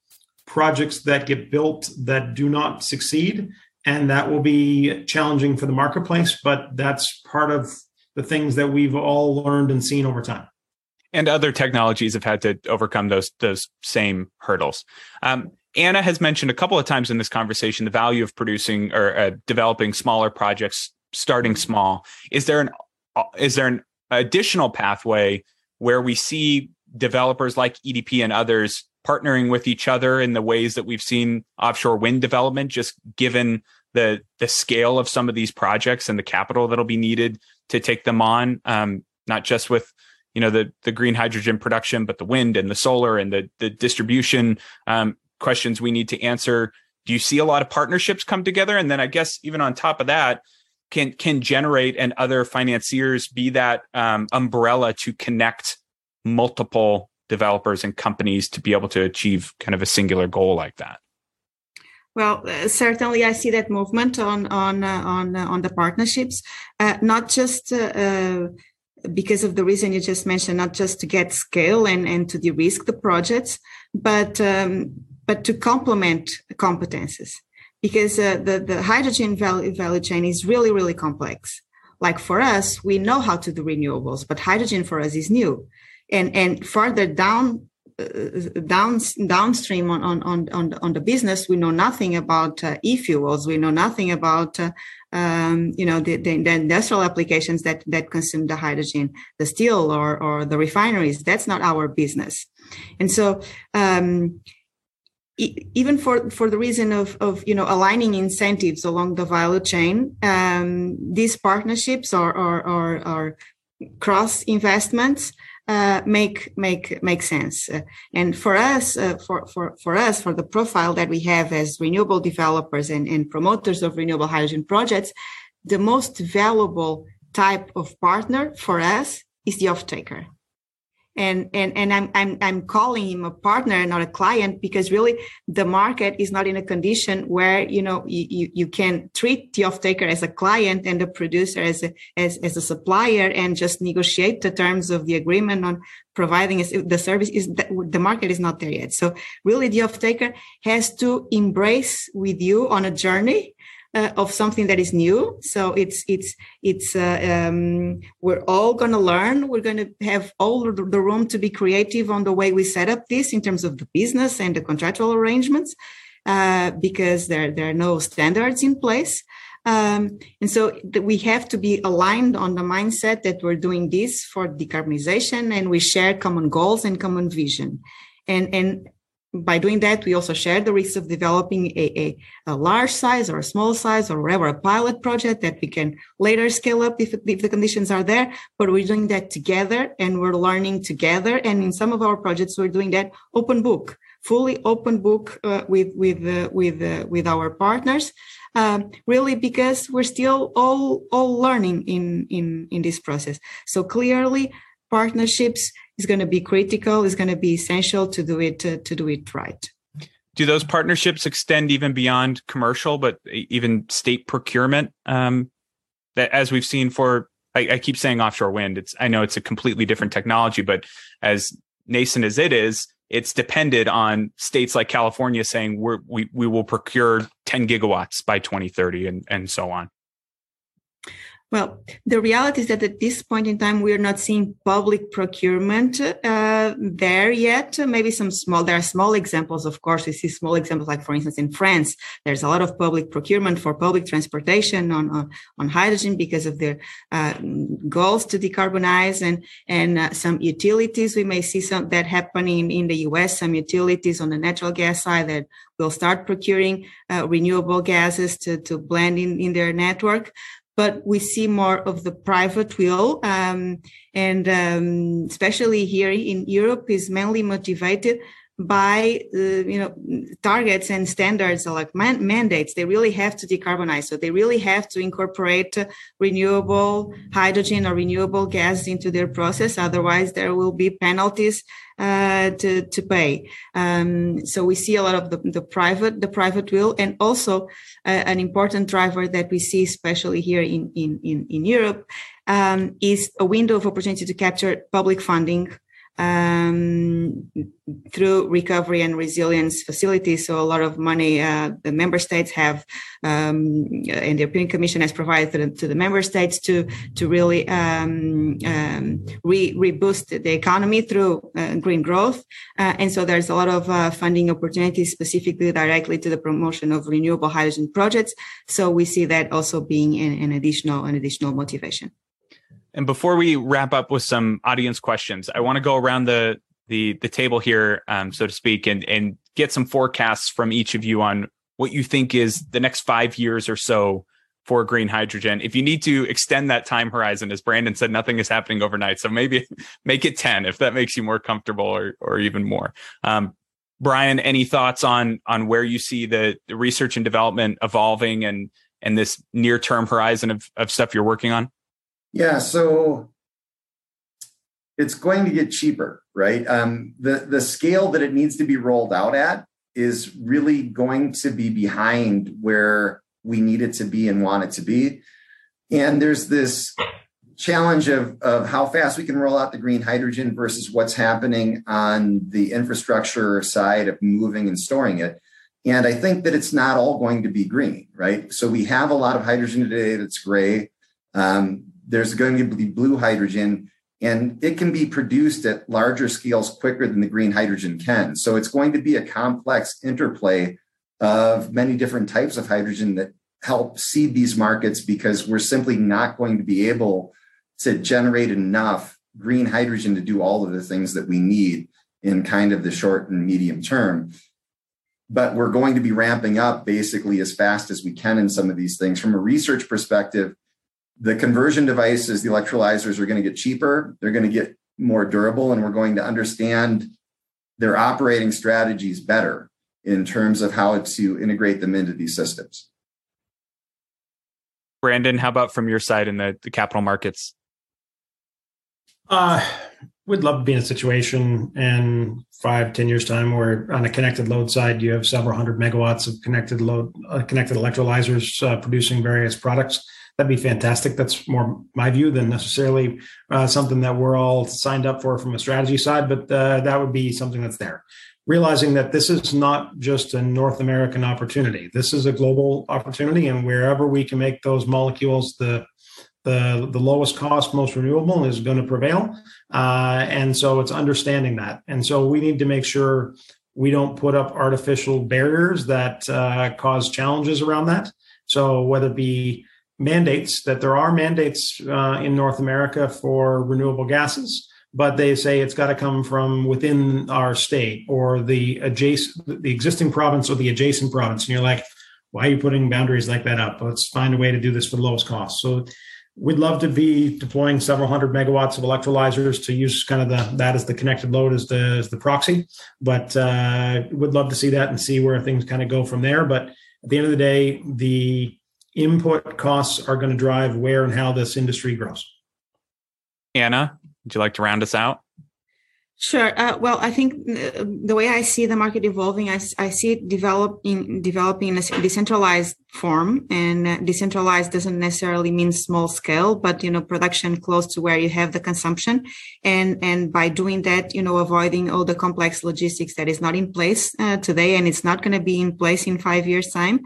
projects that get built that do not succeed and that will be challenging for the marketplace but that's part of the things that we've all learned and seen over time and other technologies have had to overcome those those same hurdles. Um, Ana has mentioned a couple of times in this conversation the value of producing or uh, developing smaller projects, starting small. Is there an uh, is there an additional pathway where we see developers like EDP and others partnering with each other in the ways that we've seen offshore wind development, just given the the scale of some of these projects and the capital that'll be needed to take them on, um, not just with you know the the green hydrogen production, but the wind and the solar and the the distribution um, questions we need to answer. Do you see a lot of partnerships come together? And then I guess even on top of that, can can generate and other financiers be that um, umbrella to connect multiple developers and companies to be able to achieve kind of a singular goal like that? Well, uh, certainly, I see that movement on on uh, on uh, on the partnerships, uh, not just uh, uh, because of the reason you just mentioned, not just to get scale and, and to de-risk the projects, but um, but to complement competences. Because uh, the the hydrogen value, value chain is really really complex. Like for us, we know how to do renewables, but hydrogen for us is new, and and further down uh, down downstream on on on on the business, we know nothing about uh, e-fuels. We know nothing about uh, um, you know the, the, the, industrial applications that that consume the hydrogen, the steel or or the refineries. That's not our business, and so. Um, even for, for the reason of, of you know aligning incentives along the value chain, um, these partnerships or, or, cross investments uh, make make make sense. Uh, and for us, uh, for for for us, for the profile that we have as renewable developers and, and promoters of renewable hydrogen projects, the most valuable type of partner for us is the off-taker and and and I'm I'm I'm calling him a partner not a client because really the market is not in a condition where you know you you, you can treat the off-taker as a client and the producer as a as, as a supplier and just negotiate the terms of the agreement on providing the service is the market is not there yet. So really the off-taker has to embrace with you on a journey uh, of something that is new. So it's it's it's uh, um, we're all going to learn. We're going to have all the room to be creative on the way we set up this in terms of the business and the contractual arrangements, uh, because there there are no standards in place. Um, and so we have to be aligned on the mindset that we're doing this for decarbonization and we share common goals and common vision. And, and by doing that, we also share the risks of developing a, a, a, large size or a small size or whatever, a pilot project that we can later scale up if, if the conditions are there. But we're doing that together and we're learning together. And in some of our projects, we're doing that open book, fully open book uh, with, with, uh, with, uh, with our partners. Um, really because we're still all, all learning in, in, in this process. So clearly partnerships is going to be critical, is going to be essential to do it to, to do it right. Do those partnerships extend even beyond commercial, but even state procurement? Um, that as we've seen for, I, I keep saying offshore wind. It's I know it's a completely different technology, but as nascent as it is, it's depended on states like California saying we we will procure 10 gigawatts by 2030 and and so on. Well, the reality is that at this point in time, we are not seeing public procurement uh, there yet. Maybe some small, there are small examples, of course. We see small examples, like for instance, in France, there's a lot of public procurement for public transportation on, on, on hydrogen because of their uh, goals to decarbonize and, and uh, some utilities. We may see some that happening in the US, some utilities on the natural gas side that will start procuring uh, renewable gases to, to blend in, in their network but we see more of the private will, um, and um, especially here in Europe, is mainly motivated by uh, you know targets and standards like man- mandates. They really have to decarbonize. So they really have to incorporate renewable hydrogen or renewable gas into their process. Otherwise there will be penalties uh, to to pay. Um, so we see a lot of the, the private the private will and also uh, an important driver that we see especially here in in in, in Europe um, is a window of opportunity to capture public funding um, through recovery and resilience facilities. So a lot of money uh, the member states have, um, and the European Commission has provided to the, to the member states to to really um, um re, reboost the economy through uh, green growth. Uh, and so there's a lot of uh, funding opportunities specifically directly to the promotion of renewable hydrogen projects. So we see that also being an, an additional an additional motivation. And before we wrap up with some audience questions, I want to go around the the the table here, um, so to speak, and and get some forecasts from each of you on what you think is the next five years or so for green hydrogen. If you need to extend that time horizon, as Brandon said, nothing is happening overnight. So maybe (laughs) make it 10 if that makes you more comfortable or, or even more. Um, Bryan, any thoughts on, on where you see the, the research and development evolving and, and this near term horizon of, of stuff you're working on? Yeah, so it's going to get cheaper, right? Um, the the scale that it needs to be rolled out at is really going to be behind where we need it to be and want it to be. And there's this challenge of, of how fast we can roll out the green hydrogen versus what's happening on the infrastructure side of moving and storing it. And I think that it's not all going to be green, right? So we have a lot of hydrogen today that's gray. Um, there's going to be blue hydrogen and it can be produced at larger scales quicker than the green hydrogen can. So it's going to be a complex interplay of many different types of hydrogen that help seed these markets because we're simply not going to be able to generate enough green hydrogen to do all of the things that we need in kind of the short and medium term. But we're going to be ramping up basically as fast as we can in some of these things. From a research perspective, the conversion devices, the electrolyzers are going to get cheaper, they're going to get more durable, and we're going to understand their operating strategies better in terms of how to integrate them into these systems. Brandon, how about from your side in the, the capital markets? Uh, we'd love to be in a situation in five, ten years time where on a connected load side, you have several hundred megawatts of connected load, uh, connected electrolyzers uh, producing various products that'd be fantastic. That's more my view than necessarily uh, something that we're all signed up for from a strategy side, but uh, that would be something that's there. Realizing that this is not just a North American opportunity, this is a global opportunity, and wherever we can make those molecules the the, the lowest cost, most renewable is going to prevail. Uh, and so it's understanding that. And so we need to make sure we don't put up artificial barriers that uh, cause challenges around that. So whether it be mandates that there are mandates uh, in North America for renewable gases, but they say it's got to come from within our state or the adjacent, the existing province or the adjacent province. And you're like, why are you putting boundaries like that up? Let's find a way to do this for the lowest cost. So we'd love to be deploying several hundred megawatts of electrolyzers to use kind of the that as the connected load as the as the proxy. But uh, would love to see that and see where things kind of go from there. But at the end of the day, the input costs are going to drive where and how this industry grows. Ana, would you like to round us out? Sure. Uh, well, I think uh, the way I see the market evolving, I, I see it developing developing in a decentralized form, and uh, decentralized doesn't necessarily mean small scale, but you know, production close to where you have the consumption, and and by doing that, you know, avoiding all the complex logistics that is not in place uh, today, and it's not going to be in place in five years' time.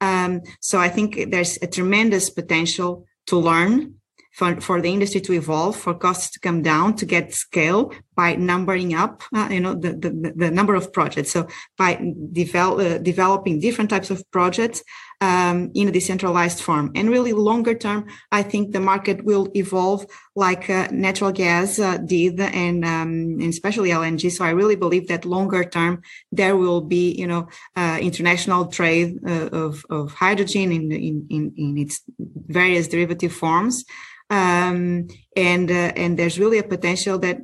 Um, so I think there's a tremendous potential to learn for, for the industry to evolve, for costs to come down, to get scale by numbering up, uh, you know, the, the, the, number of projects. So by develop, uh, developing different types of projects um, in a decentralized form. And really longer term, I think the market will evolve like uh, natural gas uh, did and, um, and, especially LNG. So I really believe that longer term, there will be, you know, uh, international trade uh, of, of hydrogen in, in, in, in its various derivative forms. Um, and uh, and there's really a potential that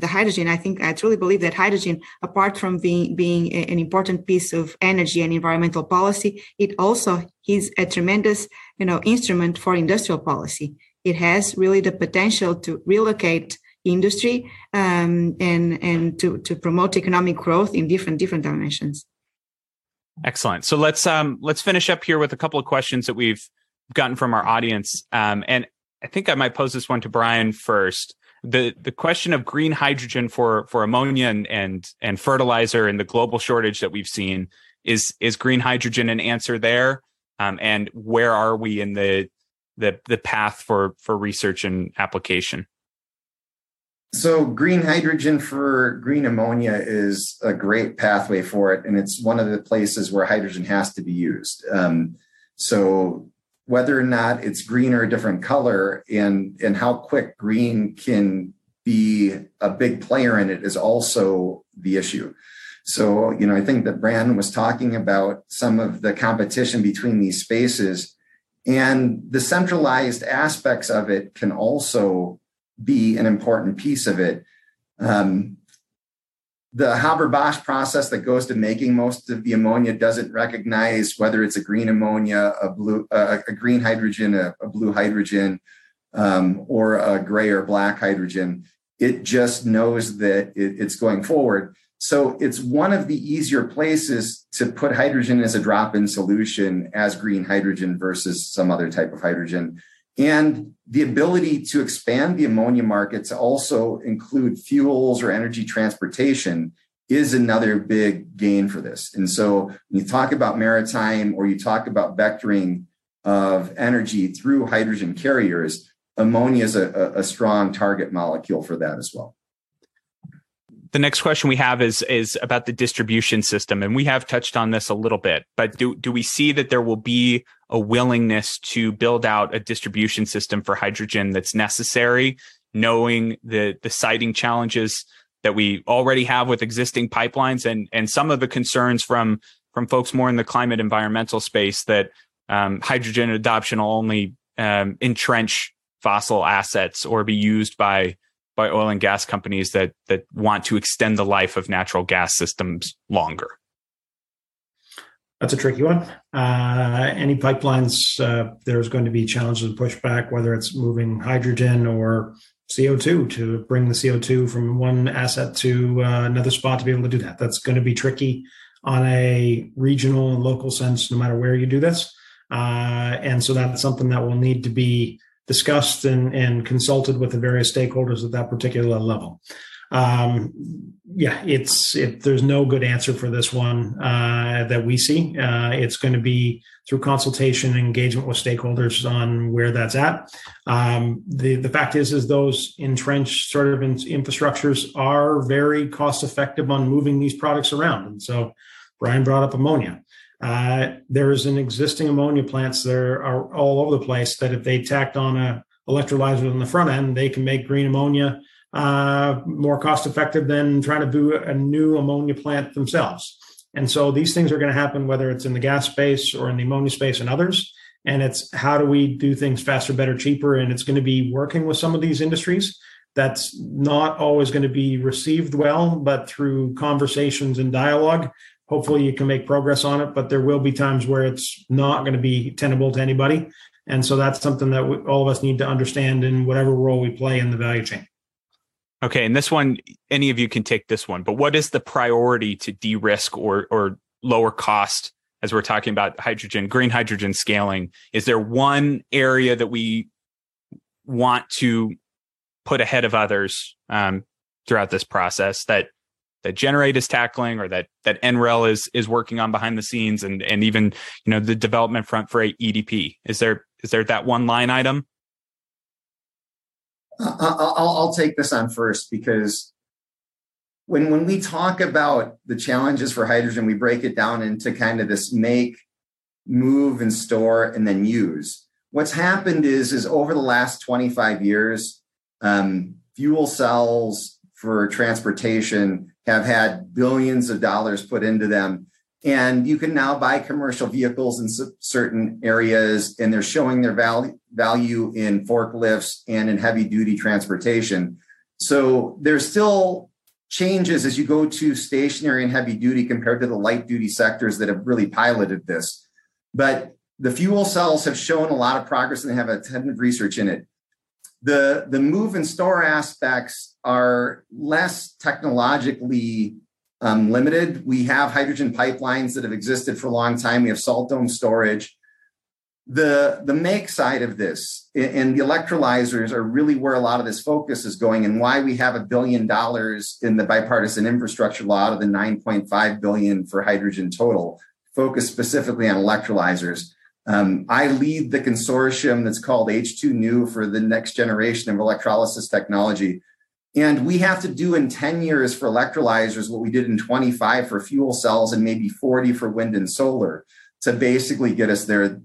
the hydrogen i think i truly believe that hydrogen apart from being being an important piece of energy and environmental policy it also is a tremendous you know instrument for industrial policy. It has really the potential to relocate industry um, and and to to promote economic growth in different different dimensions. Excellent. So let's um let's finish up here with a couple of questions that we've gotten from our audience. Um and I think I might pose this one to Bryan first. The the question of green hydrogen for for ammonia and and, and fertilizer and the global shortage that we've seen is is green hydrogen an answer there? Um, and where are we in the the the path for for research and application? So, green hydrogen for green ammonia is a great pathway for it, and it's one of the places where hydrogen has to be used. Um, so, whether or not it's green or a different color and and how quick green can be a big player in it is also the issue. So you know i think that brandon was talking about some of the competition between these spaces and the centralized aspects of it can also be an important piece of it. Um, the Haber-Bosch process that goes to making most of the ammonia doesn't recognize whether it's a green ammonia, a blue, uh, a green hydrogen, a, a blue hydrogen, um, or a gray or black hydrogen. It just knows that it, it's going forward. So it's one of the easier places to put hydrogen as a drop-in solution as green hydrogen versus some other type of hydrogen. And the ability to expand the ammonia market to also include fuels or energy transportation is another big gain for this. And so when you talk about maritime or you talk about vectoring of energy through hydrogen carriers, ammonia is a, a strong target molecule for that as well the next question we have is is about the distribution system and we have touched on this a little bit but do do we see that there will be a willingness to build out a distribution system for hydrogen that's necessary knowing the the siting challenges that we already have with existing pipelines and and some of the concerns from from folks more in the climate environmental space that um, hydrogen adoption will only um, entrench fossil assets or be used by by oil and gas companies that that want to extend the life of natural gas systems longer? That's a tricky one. Uh, any pipelines, uh, there's going to be challenges and pushback, whether it's moving hydrogen or CO2 to bring the CO2 from one asset to uh, another spot to be able to do that. That's going to be tricky on a regional and local sense, no matter where you do this. Uh, and so that's something that will need to be discussed and, and consulted with the various stakeholders at that particular level. Um, yeah, it's it, there's no good answer for this one uh, that we see. Uh, it's going to be through consultation and engagement with stakeholders on where that's at. Um, the the fact is, is those entrenched sort of in, infrastructures are very cost effective on moving these products around. And so, Bryan brought up ammonia. Uh, there's an existing ammonia plants that are, all over the place that if they tacked on a electrolyzer on the front end, they can make green ammonia uh, more cost effective than trying to do a new ammonia plant themselves. And so these things are going to happen whether it's in the gas space or in the ammonia space and others. And it's how do we do things faster, better, cheaper? And it's going to be working with some of these industries. That's not always going to be received well, but through conversations and dialogue, hopefully you can make progress on it but there will be times where it's not going to be tenable to anybody. And so that's something that we, all of us need to understand in whatever role we play in the value chain. Okay and this one any of you can take this one but what is the priority to de-risk or or lower cost? As we're talking about hydrogen green hydrogen scaling is there one area that we want to put ahead of others um, throughout this process that that Generate is tackling or that that NREL is is working on behind the scenes and and even you know the development front for EDP? Is there Is there that one line item? I'll, I'll take this on first because when when we talk about the challenges for hydrogen, we break it down into kind of this make, move, and store, and then use. What's happened is is over the last 25 years, um, fuel cells for transportation have had billions of dollars put into them. And you can now buy commercial vehicles in certain areas, and they're showing their value, value in forklifts and in heavy duty transportation. So there's still changes as you go to stationary and heavy duty compared to the light duty sectors that have really piloted this. But the fuel cells have shown a lot of progress and they have a ton of research in it. The, the move and store aspects are less technologically um, limited. We have hydrogen pipelines that have existed for a long time. We have salt dome storage. The, the make side of this and the electrolyzers are really where a lot of this focus is going and why we have a billion dollars in the bipartisan infrastructure law out of the 9.5 billion for hydrogen total, focused specifically on electrolyzers. Um, I lead the consortium that's called H2New for the next generation of electrolysis technology. And we have to do in 10 years for electrolyzers what we did in 25 for fuel cells and maybe 40 for wind and solar to basically get us there.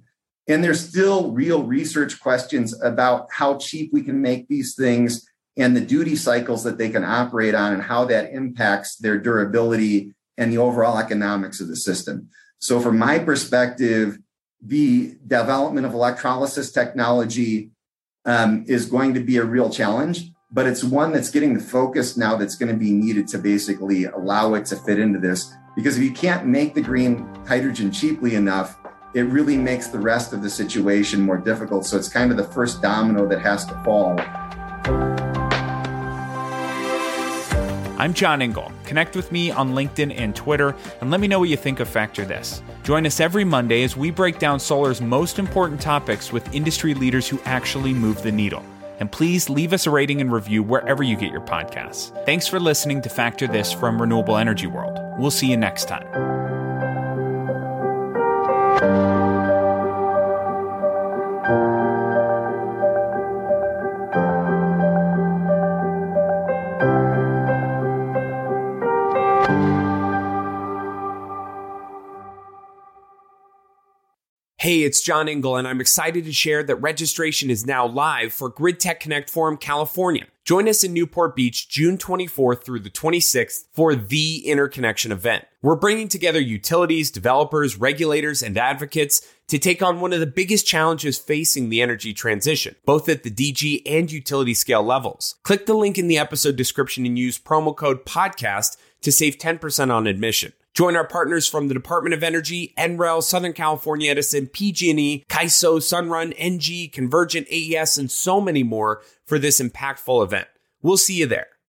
And there's still real research questions about how cheap we can make these things and the duty cycles that they can operate on and how that impacts their durability and the overall economics of the system. So, from my perspective, the development of electrolysis technology um, is going to be a real challenge but it's one that's getting the focus now that's going to be needed to basically allow it to fit into this. Because if you can't make the green hydrogen cheaply enough, it really makes the rest of the situation more difficult. So it's kind of the first domino that has to fall. I'm John Engel. Connect with me on LinkedIn and Twitter and let me know what you think of Factor This. Join us every Monday as we break down solar's most important topics with industry leaders who actually move the needle. And please leave us a rating and review wherever you get your podcasts. Thanks for listening to Factor This from Renewable Energy World. We'll see you next time. Hey, it's John Engel, and I'm excited to share that registration is now live for GridTECH Connect Forum California. Join us in Newport Beach June 24th through the 26th for the interconnection event. We're bringing together utilities, developers, regulators, and advocates to take on one of the biggest challenges facing the energy transition, both at the DG and utility scale levels. Click the link in the episode description and use promo code podcast to save 10% on admission. Join our partners from the Department of Energy, NREL, Southern California Edison, PG&E, CAISO, Sunrun, Engie, Convergent, AES, and so many more for this impactful event. We'll see you there.